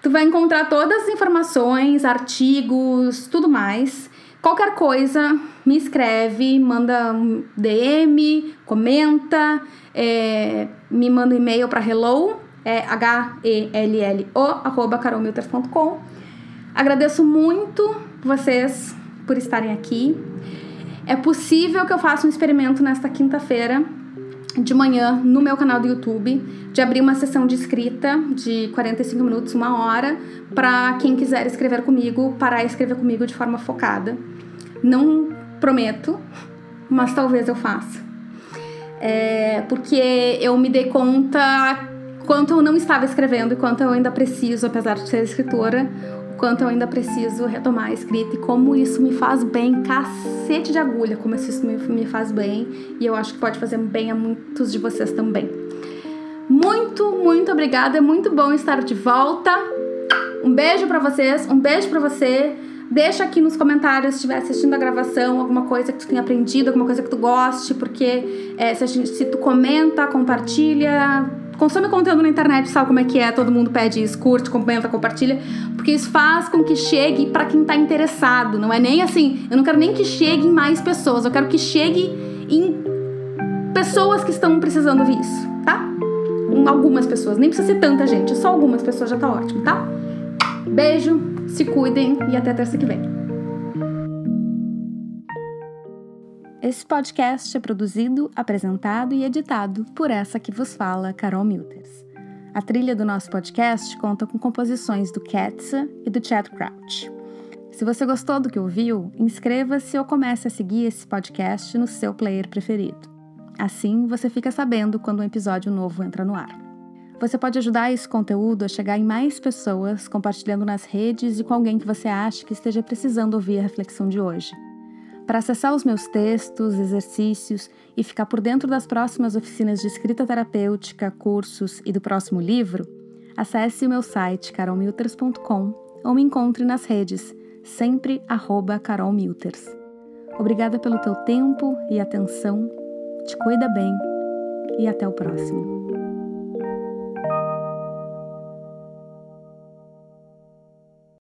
Tu vai encontrar todas as informações, artigos, tudo mais Qualquer coisa, me escreve, manda um DM, comenta, é, me manda um e-mail para hello, é h-e-l-l-o, arroba carolmilters.com. Agradeço muito vocês por estarem aqui. É possível que eu faça um experimento nesta quinta-feira de manhã no meu canal do YouTube, de abrir uma sessão de escrita de 45 minutos, uma hora, para quem quiser escrever comigo, parar e escrever comigo de forma focada. Não prometo, mas talvez eu faça. É, porque eu me dei conta quanto eu não estava escrevendo e quanto eu ainda preciso, apesar de ser escritora, quanto eu ainda preciso retomar a escrita e como isso me faz bem, cacete de agulha, como isso me, faz bem e eu acho que pode fazer bem a muitos de vocês também. Muito, muito obrigada, é muito bom estar de volta. Um beijo para vocês, um beijo para você. Deixa aqui nos comentários se estiver assistindo a gravação alguma coisa que tu tenha aprendido, alguma coisa que tu goste, porque é, se, gente, se tu comenta, compartilha, consome conteúdo na internet, sabe como é que é? Todo mundo pede isso, curte, comenta, compartilha, porque isso faz com que chegue para quem tá interessado. Não é nem assim, eu não quero nem que chegue em mais pessoas, eu quero que chegue em pessoas que estão precisando ouvir isso, tá? Algumas pessoas, nem precisa ser tanta gente, só algumas pessoas já tá ótimo, tá? Beijo! Se cuidem e até terça que vem. Esse podcast é produzido, apresentado e editado por essa que vos fala, Carol Milters. A trilha do nosso podcast conta com composições do Katza e do Chad Crouch. Se você gostou do que ouviu, inscreva-se ou comece a seguir esse podcast no seu player preferido. Assim, você fica sabendo quando um episódio novo entra no ar. Você pode ajudar esse conteúdo a chegar em mais pessoas, compartilhando nas redes e com alguém que você acha que esteja precisando ouvir a reflexão de hoje. Para acessar os meus textos, exercícios e ficar por dentro das próximas oficinas de escrita terapêutica, cursos e do próximo livro, acesse o meu site carolmilters.com ou me encontre nas redes, sempre carolmilters. Obrigada pelo teu tempo e atenção, te cuida bem e até o próximo.